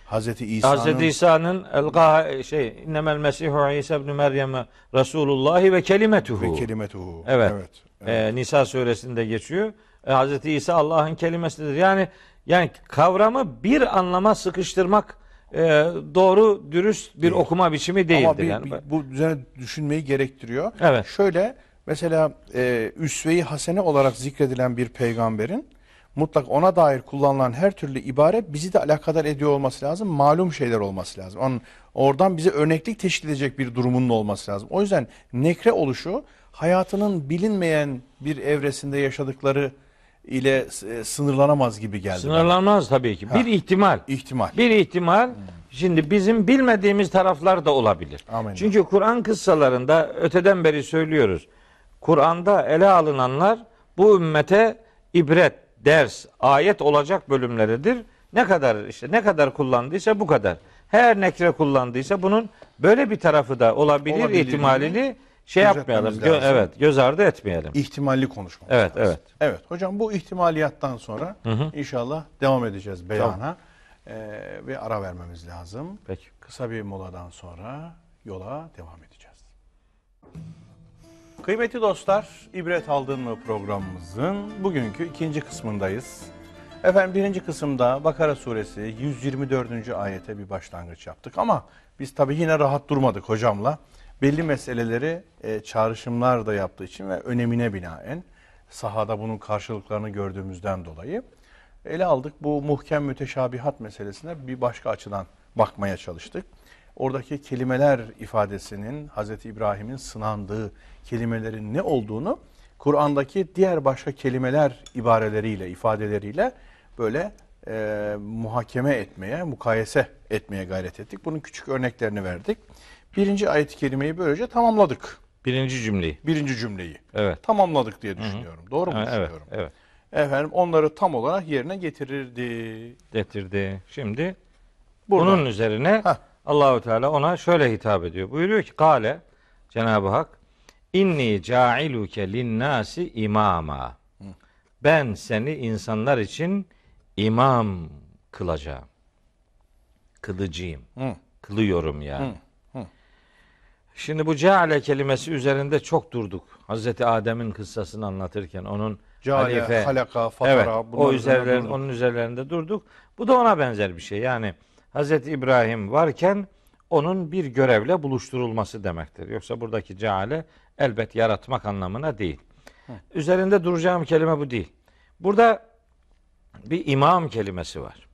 Hazreti İsa'nın Hazreti İsa'nın elga şey innemel mesihu İsa ibn Meryem Resulullah ve kelimetuhu. ve kelimetuhu. Evet. evet. Ee, Nisa suresinde geçiyor. Ee, Hazreti İsa Allah'ın kelimesidir. Yani yani kavramı bir anlama sıkıştırmak e, doğru dürüst bir okuma biçimi değildir. Ama bir, yani. bir- bu üzerine düşünmeyi gerektiriyor. Evet. Şöyle mesela e, üsve-i hasene olarak zikredilen bir peygamberin mutlak ona dair kullanılan her türlü ibare bizi de alakadar ediyor olması lazım. Malum şeyler olması lazım. Onun, oradan bize örneklik teşkil edecek bir durumunun olması lazım. O yüzden nekre oluşu hayatının bilinmeyen bir evresinde yaşadıkları ile e, sınırlanamaz gibi geldi. Sınırlanmaz tabii ki. Ha. Bir ihtimal. İhtimal. Bir ihtimal. Şimdi bizim bilmediğimiz taraflar da olabilir. Amin. Çünkü Kur'an kıssalarında öteden beri söylüyoruz. Kur'an'da ele alınanlar bu ümmete ibret, ders, ayet olacak bölümleridir. Ne kadar işte ne kadar kullandıysa bu kadar. Her nekre kullandıysa bunun böyle bir tarafı da olabilir Olabildiğini ihtimalini şey yapmayalım. Gö- lazım. evet, göz ardı etmeyelim. İhtimalli konuşmamız Evet, lazım. evet. Evet hocam bu ihtimaliyattan sonra inşallah devam edeceğiz beyana Ee, ve ara vermemiz lazım. Peki. Kısa bir moladan sonra yola devam edeceğiz. Kıymetli dostlar, ibret aldın mı programımızın bugünkü ikinci kısmındayız. Efendim birinci kısımda Bakara suresi 124. ayete bir başlangıç yaptık ama biz tabii yine rahat durmadık hocamla. Belli meseleleri e, çağrışımlar da yaptığı için ve önemine binaen sahada bunun karşılıklarını gördüğümüzden dolayı ele aldık. Bu muhkem müteşabihat meselesine bir başka açıdan bakmaya çalıştık. Oradaki kelimeler ifadesinin Hz. İbrahim'in sınandığı kelimelerin ne olduğunu Kur'an'daki diğer başka kelimeler ibareleriyle, ifadeleriyle böyle e, muhakeme etmeye, mukayese etmeye gayret ettik. Bunun küçük örneklerini verdik. Birinci ayet-i kerimeyi böylece tamamladık. Birinci cümleyi. Birinci cümleyi. Evet. Tamamladık diye düşünüyorum. Doğru mu Evet, düşünüyorum? evet. Efendim onları tam olarak yerine getirirdi. Getirdi. Şimdi Burada. Bunun üzerine Heh. Allahu Teala ona şöyle hitap ediyor. Buyuruyor ki Kale Cenab-ı Hak inni cailuke linnasi imama. Ben seni insanlar için imam kılacağım. Kılıcıyım. Hı. Kılıyorum yani. Hı. Şimdi bu ceale kelimesi üzerinde çok durduk. Hazreti Adem'in kıssasını anlatırken onun Cale, halife halaka, fatara. Evet, o üzerlerinde, onun üzerlerinde durduk. Bu da ona benzer bir şey. Yani Hazreti İbrahim varken onun bir görevle buluşturulması demektir. Yoksa buradaki ceale elbet yaratmak anlamına değil. Üzerinde duracağım kelime bu değil. Burada bir imam kelimesi var.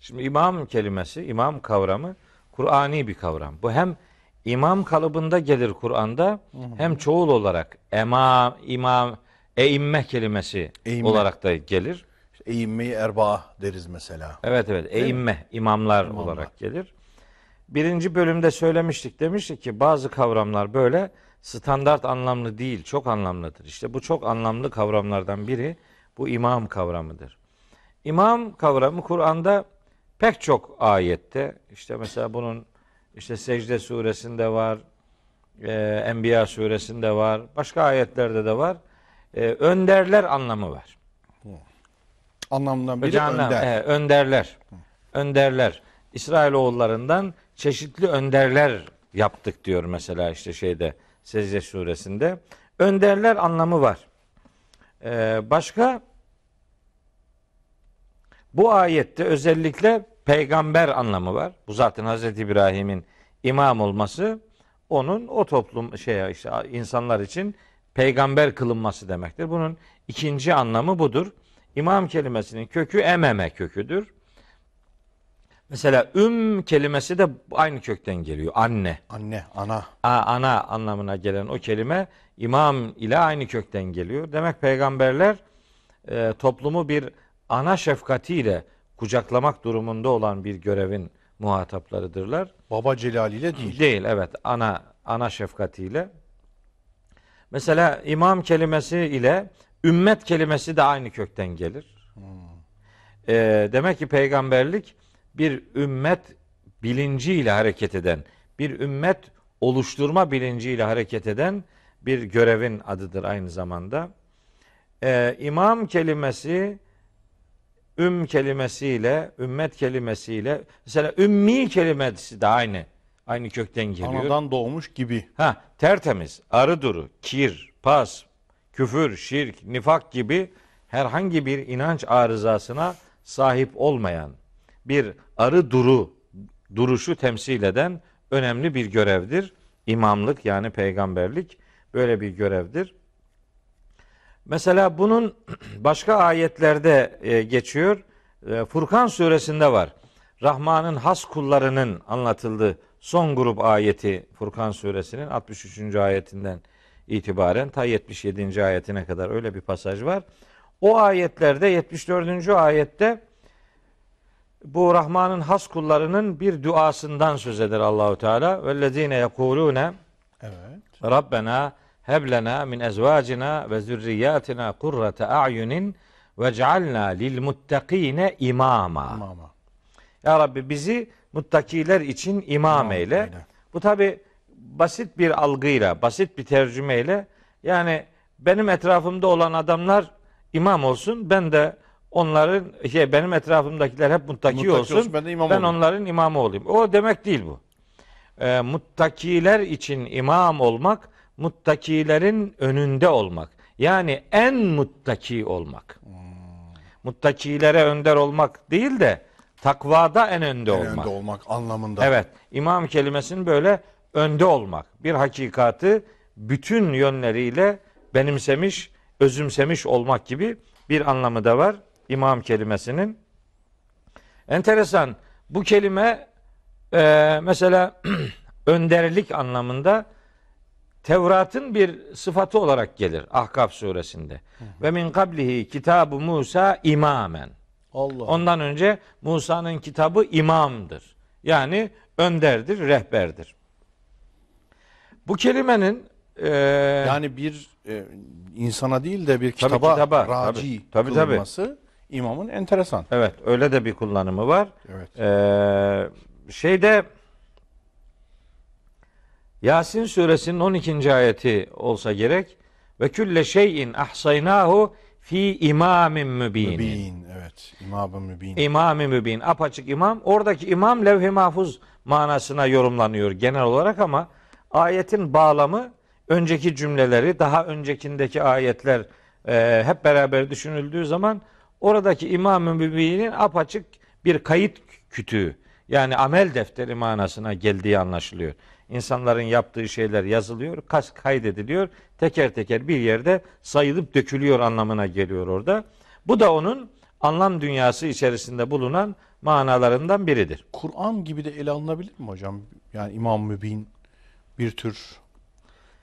Şimdi imam kelimesi, imam kavramı Kur'ani bir kavram. Bu hem imam kalıbında gelir Kur'an'da hem çoğul olarak ema, imam, eimme kelimesi Eimme. olarak da gelir. İşte Eğinmeyi erbaa deriz mesela. Evet evet eimme imamlar, olarak gelir. Birinci bölümde söylemiştik demiştik ki bazı kavramlar böyle standart anlamlı değil çok anlamlıdır. İşte bu çok anlamlı kavramlardan biri bu imam kavramıdır. İmam kavramı Kur'an'da pek çok ayette işte mesela bunun işte secde suresinde var, e, Enbiya suresinde var, başka ayetlerde de var. E, önderler anlamı var. Anlamından biri Hocam, önder. e, önderler. Önderler. İsrailoğullarından çeşitli önderler yaptık diyor mesela işte şeyde Secde suresinde. Önderler anlamı var. Ee, başka bu ayette özellikle peygamber anlamı var. Bu zaten Hazreti İbrahim'in imam olması onun o toplum şey işte insanlar için peygamber kılınması demektir. Bunun ikinci anlamı budur. İmam kelimesinin kökü ememe köküdür. Mesela üm kelimesi de aynı kökten geliyor. Anne. Anne, ana. A- ana anlamına gelen o kelime imam ile aynı kökten geliyor. Demek peygamberler e, toplumu bir ana şefkatiyle kucaklamak durumunda olan bir görevin muhataplarıdırlar. Baba celaliyle değil. Değil evet ana ana şefkatiyle. Mesela imam kelimesi ile Ümmet kelimesi de aynı kökten gelir. Ee, demek ki peygamberlik bir ümmet bilinciyle hareket eden, bir ümmet oluşturma bilinciyle hareket eden bir görevin adıdır aynı zamanda. Ee, imam kelimesi üm kelimesiyle, ümmet kelimesiyle mesela ümmi kelimesi de aynı. Aynı kökten geliyor. Anadan doğmuş gibi. Ha, tertemiz, arı duru, kir, pas, küfür, şirk, nifak gibi herhangi bir inanç arızasına sahip olmayan bir arı duru duruşu temsil eden önemli bir görevdir. İmamlık yani peygamberlik böyle bir görevdir. Mesela bunun başka ayetlerde e, geçiyor. E, Furkan suresinde var. Rahman'ın has kullarının anlatıldığı son grup ayeti Furkan suresinin 63. ayetinden itibaren ta 77. ayetine kadar öyle bir pasaj var. O ayetlerde 74. ayette bu Rahman'ın has kullarının bir duasından söz eder Allahu Teala. Vellezine yekulune Evet. Rabbena heb lena min ezvacina ve zürriyatina kurrate a'yunin vec'alna lil muttakine imama. Mama. Ya Rabbi bizi muttakiler için imam İmam eyle. Bu tabi basit bir algıyla, basit bir tercümeyle yani benim etrafımda olan adamlar imam olsun. Ben de onların şey benim etrafımdakiler hep muttaki, Muttaki olsun. olsun, ben de imam ben olayım. onların imamı olayım. O demek değil bu. Ee, muttakiler için imam olmak, muttakilerin önünde olmak. Yani en muttaki olmak. Hmm. Muttakilere önder olmak değil de takvada en önde En olmak. önde olmak anlamında. Evet. imam kelimesinin böyle önde olmak. Bir hakikatı bütün yönleriyle benimsemiş, özümsemiş olmak gibi bir anlamı da var imam kelimesinin. Enteresan. Bu kelime e, mesela önderlik anlamında Tevrat'ın bir sıfatı olarak gelir Ahkaf suresinde. Ve min kablihi kitabu Musa imamen. Allah. Ondan önce Musa'nın kitabı imamdır. Yani önderdir, rehberdir. Bu kelimenin e, yani bir e, insana değil de bir kitaba, kitaba, raci tabii, tabii, tabii. kılınması imamın enteresan. evet öyle de bir kullanımı var. Evet. Ee, şeyde Yasin suresinin 12. ayeti olsa gerek ve külle şeyin ahsaynahu fi imamin mübinin. Mübin. Evet. İmam-ı mübin. İmam-ı mübin, apaçık imam. Oradaki imam levh-i mahfuz manasına yorumlanıyor genel olarak ama ayetin bağlamı önceki cümleleri, daha öncekindeki ayetler e, hep beraber düşünüldüğü zaman oradaki imam-ı mübinin apaçık bir kayıt kütüğü yani amel defteri manasına geldiği anlaşılıyor. İnsanların yaptığı şeyler yazılıyor, kaydediliyor, teker teker bir yerde sayılıp dökülüyor anlamına geliyor orada. Bu da onun anlam dünyası içerisinde bulunan manalarından biridir. Kur'an gibi de ele alınabilir mi hocam? Yani İmam Mübin bir tür.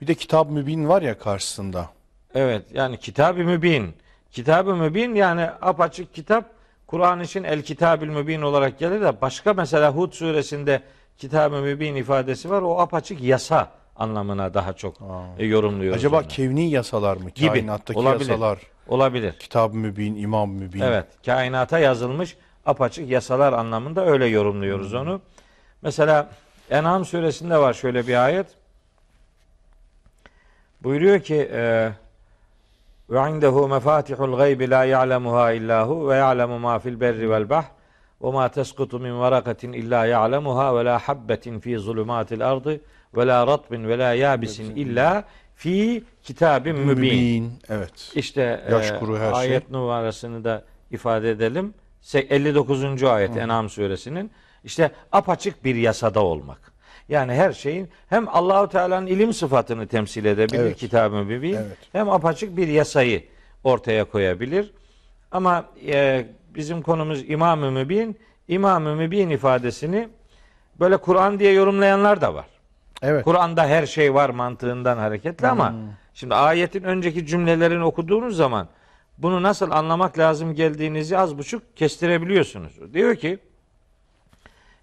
Bir de Kitab Mübin var ya karşısında. Evet yani kitab-ı mübin. Kitab-ı mübin yani apaçık kitap Kur'an için el kitab-ül mübin olarak gelir de başka mesela Hud suresinde kitab-ı mübin ifadesi var. O apaçık yasa anlamına daha çok e, yorumluyoruz. Acaba onu. kevni yasalar mı? Gibi. Kainattaki Olabilir. yasalar. olabilir. Kitab Mübin, İmam Mübin. Evet, kainata yazılmış apaçık yasalar anlamında öyle yorumluyoruz onu. Mesela En'am suresinde var şöyle bir ayet. Buyuruyor ki e, ve indehu mefatihul gaybi la ya'lemuha illa hu ve ya'lemu ma fil berri vel bahr ve ma tesqutu min varakatin illa ya'lemuha ve la habbetin fi zulumatil ardı ve la ratbin ve la yabisin illa fi kitabin mübin. Evet. İşte Yaş e, kuru her şey. ayet numarasını da ifade edelim. Se- 59. ayet En'am suresinin işte apaçık bir yasada olmak. Yani her şeyin hem Allahu Teala'nın ilim sıfatını temsil edebilir Evet. kitab-ı mübin Evet. hem apaçık bir yasayı ortaya koyabilir. Ama e, bizim konumuz İmam-ı Mübin. İmam-ı Mübin ifadesini böyle Kur'an diye yorumlayanlar da var. Evet. Kur'an'da her şey var mantığından hareketli ama şimdi ayetin önceki cümlelerini okuduğunuz zaman bunu nasıl anlamak lazım geldiğinizi az buçuk kestirebiliyorsunuz. Diyor ki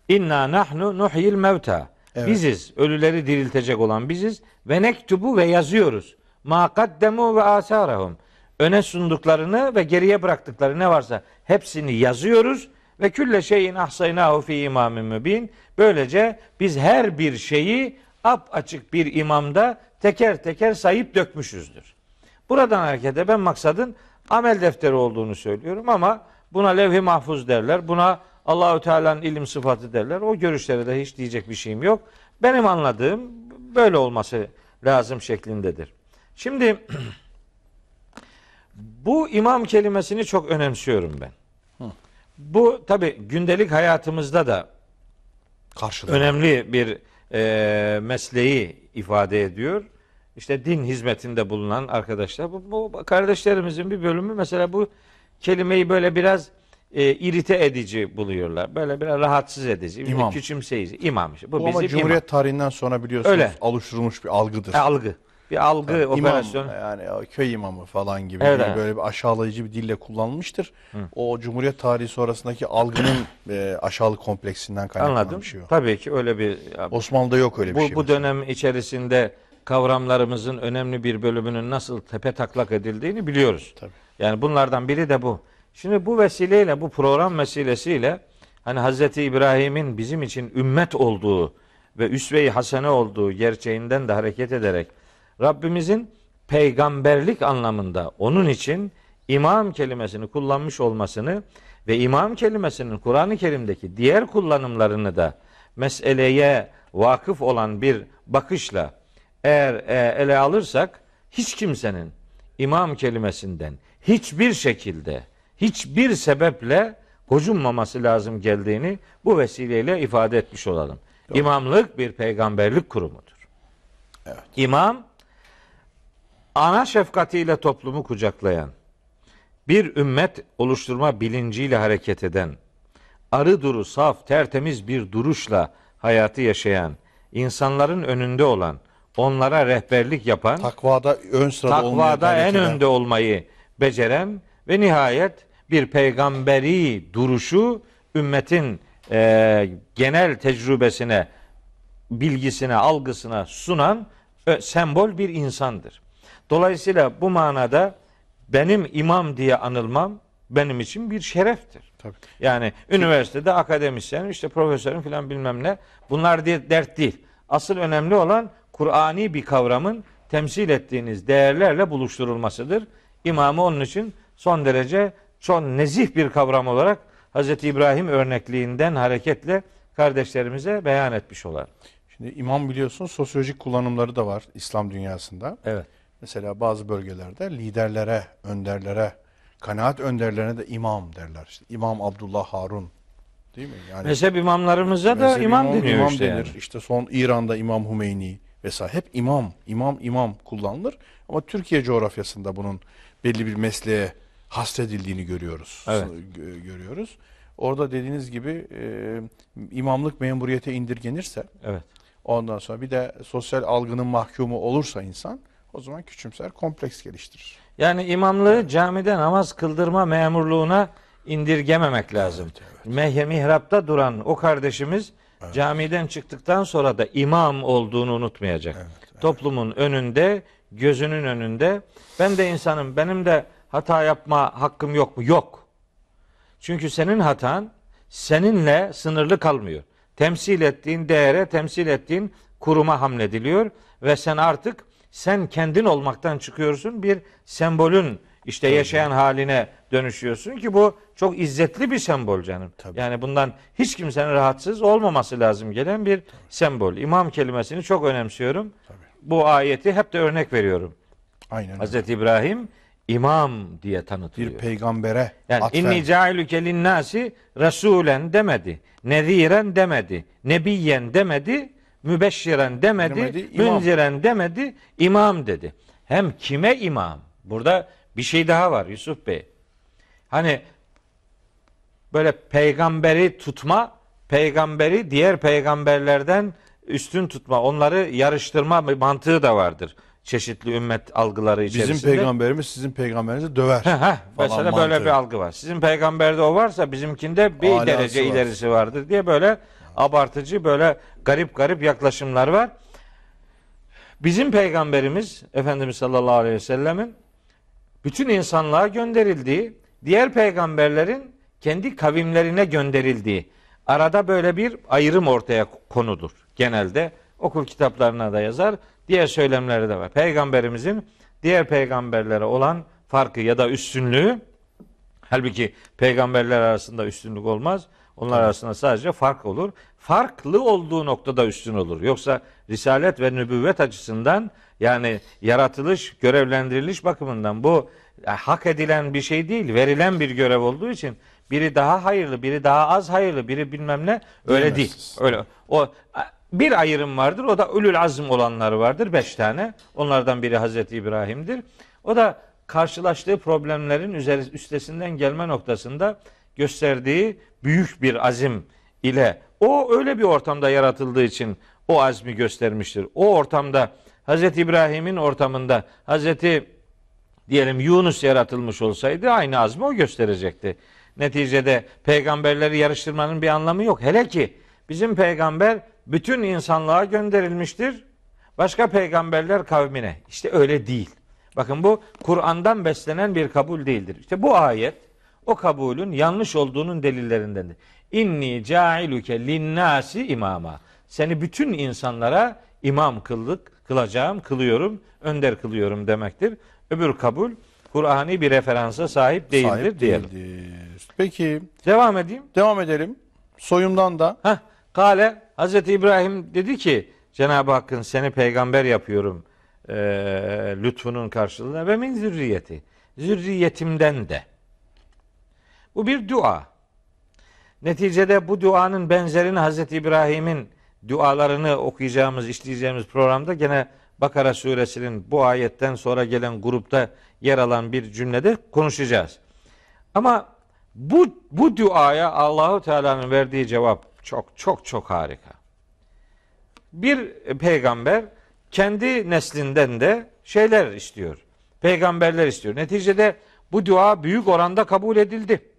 İnna nahnu nuhyil mevta. Evet. Biziz, ölüleri diriltecek olan biziz ve nektubu ve yazıyoruz. Ma kaddemu ve asarahum. Öne sunduklarını ve geriye bıraktıkları ne varsa hepsini yazıyoruz ve külle şeyin ahsaynahu fi imamin mübin. Böylece biz her bir şeyi ap açık bir imamda teker teker sayıp dökmüşüzdür. Buradan hareketle ben maksadın amel defteri olduğunu söylüyorum ama buna levh-i mahfuz derler. Buna Allahü Teala'nın ilim sıfatı derler. O görüşlere de hiç diyecek bir şeyim yok. Benim anladığım böyle olması lazım şeklindedir. Şimdi bu imam kelimesini çok önemsiyorum ben. Bu tabi gündelik hayatımızda da Karşılığı. önemli bir e, mesleği ifade ediyor. İşte din hizmetinde bulunan arkadaşlar. Bu, bu kardeşlerimizin bir bölümü mesela bu kelimeyi böyle biraz e, irite edici buluyorlar. Böyle biraz rahatsız edici, İmam. küçümseyici. İmam. Bu, Bu ama bizim Cumhuriyet tarihinden sonra biliyorsunuz Öyle. oluşturulmuş bir algıdır. imam. E, algı. Bir algı Yani operasyonu. İmam, yani köy imamı falan gibi Evet, bir evet. böyle bir aşağılayıcı bir dille kullanılmıştır. O Cumhuriyet tarihi sonrasındaki algının e, aşağılık kompleksinden kaynaklanan Anladım. bir şey o. Tabii ki öyle bir Osmanlı'da yok öyle bir bu, şey. bu mesela. dönem içerisinde kavramlarımızın önemli bir bölümünün nasıl tepe taklak edildiğini biliyoruz. Tabii. Yani bunlardan biri de bu. Şimdi bu vesileyle, bu program vesilesiyle hani Hazreti İbrahim'in bizim için ümmet olduğu ve üsve-i hasene olduğu gerçeğinden de hareket ederek Rabbimizin peygamberlik anlamında onun için imam kelimesini kullanmış olmasını ve imam kelimesinin Kur'an-ı Kerim'deki diğer kullanımlarını da meseleye vakıf olan bir bakışla eğer e, ele alırsak hiç kimsenin imam kelimesinden hiçbir şekilde hiçbir sebeple gocunmaması lazım geldiğini bu vesileyle ifade etmiş olalım. İmamlık bir peygamberlik kurumudur. Evet. İmam ana şefkatiyle toplumu kucaklayan, bir ümmet oluşturma bilinciyle hareket eden, arı duru saf, tertemiz bir duruşla hayatı yaşayan, insanların önünde olan, onlara rehberlik yapan, Takvada ön sırada takvada en eden- önde olmayı beceren ve nihayet bir peygamberi duruşu ümmetin e, genel tecrübesine, bilgisine, algısına sunan ö, sembol bir insandır. Dolayısıyla bu manada benim imam diye anılmam benim için bir şereftir. Tabii. Yani üniversitede akademisyen, işte profesörün filan bilmem ne. Bunlar diye dert değil. Asıl önemli olan Kur'ani bir kavramın temsil ettiğiniz değerlerle buluşturulmasıdır. İmamı onun için son derece çok nezih bir kavram olarak Hz. İbrahim örnekliğinden hareketle kardeşlerimize beyan etmiş olar. Şimdi imam biliyorsun sosyolojik kullanımları da var İslam dünyasında. Evet. Mesela bazı bölgelerde liderlere, önderlere, kanaat önderlerine de imam derler. İşte İmam Abdullah Harun. Değil mi? Yani Mezhep imamlarımıza da mezhep imam, deniyor imam işte denir. yani. İşte son İran'da İmam Hümeyni vesaire. Hep imam, imam, imam kullanılır. Ama Türkiye coğrafyasında bunun belli bir mesleğe hasredildiğini görüyoruz. Evet. Gö- görüyoruz. Orada dediğiniz gibi e, imamlık memuriyete indirgenirse Evet. ondan sonra bir de sosyal algının mahkumu olursa insan o zaman küçümser kompleks geliştirir. Yani imamlığı camide namaz kıldırma memurluğuna indirgememek lazım. Meh- Mihrapta duran o kardeşimiz camiden çıktıktan sonra da imam olduğunu unutmayacak. Toplumun önünde, gözünün önünde. Ben de insanım, benim de hata yapma hakkım yok mu? Yok. Çünkü senin hatan seninle sınırlı kalmıyor. Temsil ettiğin değere, temsil ettiğin kuruma hamlediliyor ve sen artık sen kendin olmaktan çıkıyorsun. Bir sembolün işte yaşayan haline dönüşüyorsun ki bu çok izzetli bir sembol canım. Tabii. Yani bundan hiç kimsenin rahatsız olmaması lazım gelen bir sembol. İmam kelimesini çok önemsiyorum. Bu ayeti hep de örnek veriyorum. Aynen öyle. Hazreti İbrahim imam diye tanıtılıyor. Bir peygambere Yani atfen. inni cailuke linnâsi rasulen demedi. Neziren demedi. Nebiyen demedi. Mübeşşiren demedi. Demedi, imam. Münziren demedi. imam dedi. Hem kime imam? Burada bir şey daha var Yusuf Bey. Hani böyle peygamberi tutma, peygamberi diğer peygamberlerden üstün tutma, onları yarıştırma mantığı da vardır. Çeşitli ümmet algıları içerisinde. Bizim peygamberimiz sizin peygamberinizi döver. Heh, falan mesela böyle mantığı. bir algı var. Sizin peygamberde o varsa bizimkinde bir Alası derece var. ilerisi vardır diye böyle abartıcı böyle garip garip yaklaşımlar var. Bizim peygamberimiz Efendimiz sallallahu aleyhi ve sellemin bütün insanlığa gönderildiği, diğer peygamberlerin kendi kavimlerine gönderildiği arada böyle bir ayrım ortaya konudur. Genelde okul kitaplarına da yazar, diğer söylemleri de var. Peygamberimizin diğer peygamberlere olan farkı ya da üstünlüğü halbuki peygamberler arasında üstünlük olmaz. Onlar arasında sadece fark olur. Farklı olduğu noktada üstün olur. Yoksa risalet ve nübüvvet açısından yani yaratılış, görevlendiriliş bakımından bu e, hak edilen bir şey değil, verilen bir görev olduğu için biri daha hayırlı, biri daha az hayırlı, biri bilmem ne öyle değil. Öyle o bir ayrım vardır. O da ulul azm olanları vardır. Beş tane. Onlardan biri Hazreti İbrahim'dir. O da karşılaştığı problemlerin üzeri, üstesinden gelme noktasında gösterdiği büyük bir azim ile o öyle bir ortamda yaratıldığı için o azmi göstermiştir. O ortamda Hazreti İbrahim'in ortamında Hazreti diyelim Yunus yaratılmış olsaydı aynı azmi o gösterecekti. Neticede peygamberleri yarıştırmanın bir anlamı yok. Hele ki bizim peygamber bütün insanlığa gönderilmiştir. Başka peygamberler kavmine. İşte öyle değil. Bakın bu Kur'an'dan beslenen bir kabul değildir. İşte bu ayet o kabulün yanlış olduğunun delillerindendir. İnni cailuke linnasi imama. Seni bütün insanlara imam kıldık, kılacağım, kılıyorum, önder kılıyorum demektir. Öbür kabul Kur'ani bir referansa sahip değildir Sahip diyelim. değildir. Peki Devam edeyim. devam edelim. Soyumdan da Heh, Kale Hazreti İbrahim dedi ki Cenab-ı Hakk'ın seni peygamber yapıyorum e, lütfunun karşılığında ve min zürriyeti. Zürriyetimden de. Bu bir dua. Neticede bu duanın benzerini Hazreti İbrahim'in dualarını okuyacağımız, işleyeceğimiz programda gene Bakara suresinin bu ayetten sonra gelen grupta yer alan bir cümlede konuşacağız. Ama bu bu duaya Allahu Teala'nın verdiği cevap çok çok çok harika. Bir peygamber kendi neslinden de şeyler istiyor. Peygamberler istiyor. Neticede bu dua büyük oranda kabul edildi.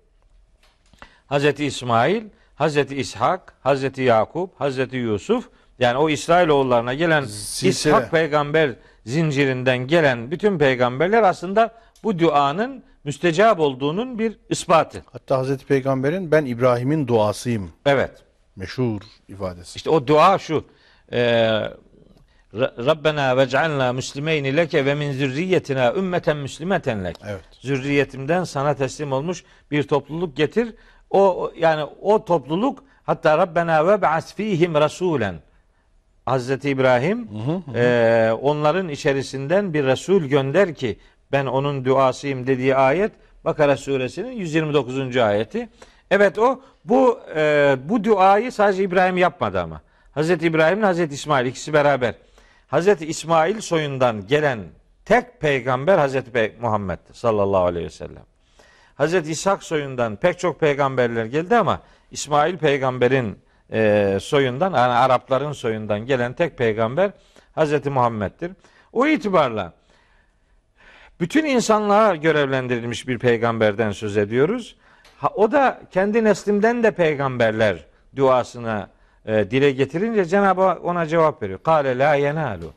Hazreti İsmail, Hazreti İshak, Hazreti Yakup, Hazreti Yusuf yani o İsrailoğullarına gelen Silsile. İshak peygamber zincirinden gelen bütün peygamberler aslında bu duanın müstecap olduğunun bir ispatı. hatta Hazreti Peygamber'in ben İbrahim'in duasıyım Evet. meşhur ifadesi. İşte o dua şu. Ee, Ra- Rabbena vec'alna muslimeyni leke ve min zürriyetina ümmeten müslimeten lek. Evet. Zürriyetimden sana teslim olmuş bir topluluk getir. O yani o topluluk hatta Rabbena ve ba'as fihim rasulen. Hazreti İbrahim e, onların içerisinden bir Resul gönder ki ben onun duasıyım dediği ayet Bakara suresinin 129. ayeti. Evet o bu e, bu duayı sadece İbrahim yapmadı ama. Hazreti İbrahim ile Hazreti İsmail ikisi beraber. Hazreti İsmail soyundan gelen tek peygamber Hazreti Muhammed sallallahu aleyhi ve sellem. Hazreti İshak soyundan pek çok peygamberler geldi ama İsmail peygamberin e, soyundan yani Arapların soyundan gelen tek peygamber Hazreti Muhammed'dir. O itibarla bütün insanlığa görevlendirilmiş bir peygamberden söz ediyoruz. Ha, o da kendi neslimden de peygamberler duasına e, dile getirince Cenab-ı Hak ona cevap veriyor. Kale la yenalu.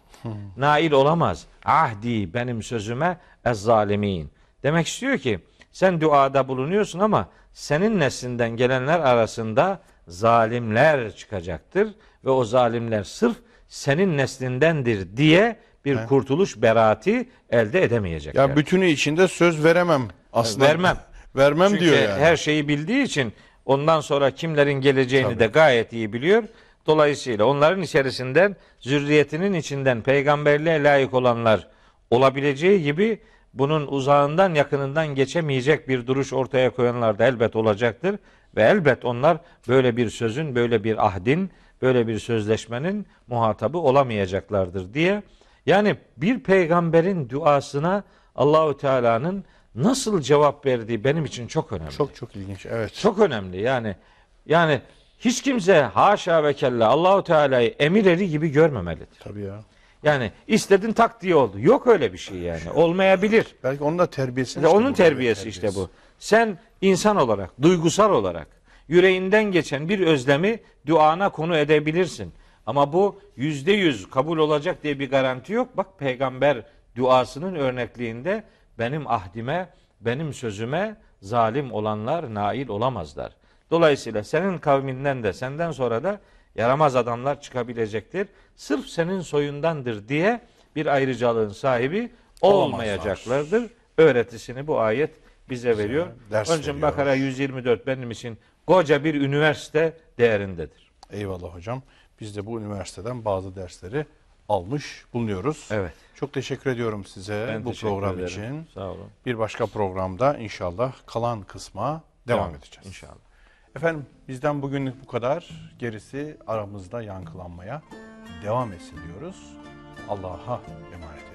Nail olamaz. Ahdi benim sözüme ez zalimin. Demek istiyor ki sen duada bulunuyorsun ama senin neslinden gelenler arasında zalimler çıkacaktır ve o zalimler sırf senin neslindendir diye bir kurtuluş beraati elde edemeyecekler. Ya bütünü içinde söz veremem aslında. Vermem. Vermem Çünkü diyor yani. her şeyi bildiği için ondan sonra kimlerin geleceğini de gayet iyi biliyor. Dolayısıyla onların içerisinden zürriyetinin içinden peygamberliğe layık olanlar olabileceği gibi bunun uzağından yakınından geçemeyecek bir duruş ortaya koyanlar da elbet olacaktır. Ve elbet onlar böyle bir sözün, böyle bir ahdin, böyle bir sözleşmenin muhatabı olamayacaklardır diye. Yani bir peygamberin duasına Allahu Teala'nın nasıl cevap verdiği benim için çok önemli. Çok çok ilginç. Evet. Çok önemli yani. Yani hiç kimse haşa ve kella Allahu Teala'yı emir eri gibi görmemelidir. Tabii ya. Yani istedin tak diye oldu. Yok öyle bir şey yani. Olmayabilir. Belki onun da terbiyesi. İşte onun terbiyesi işte bu. Sen insan olarak, duygusal olarak yüreğinden geçen bir özlemi duana konu edebilirsin. Ama bu yüzde yüz kabul olacak diye bir garanti yok. Bak peygamber duasının örnekliğinde benim ahdime, benim sözüme zalim olanlar nail olamazlar. Dolayısıyla senin kavminden de senden sonra da yaramaz adamlar çıkabilecektir. Sırf senin soyundandır diye bir ayrıcalığın sahibi olmayacaklardır. Öğretisini bu ayet bize veriyor. ders Onun için veriyor. Bakara 124 benim için koca bir üniversite değerindedir. Eyvallah hocam. Biz de bu üniversiteden bazı dersleri almış bulunuyoruz. Evet. Çok teşekkür ediyorum size Ben bu program ederim. için. Sağ olun. Bir başka programda inşallah kalan kısma devam, Devam edeceğiz. İnşallah. Efendim bizden bugünlük bu kadar. Gerisi aramızda yankılanmaya devam etsin diyoruz. Allah'a emanet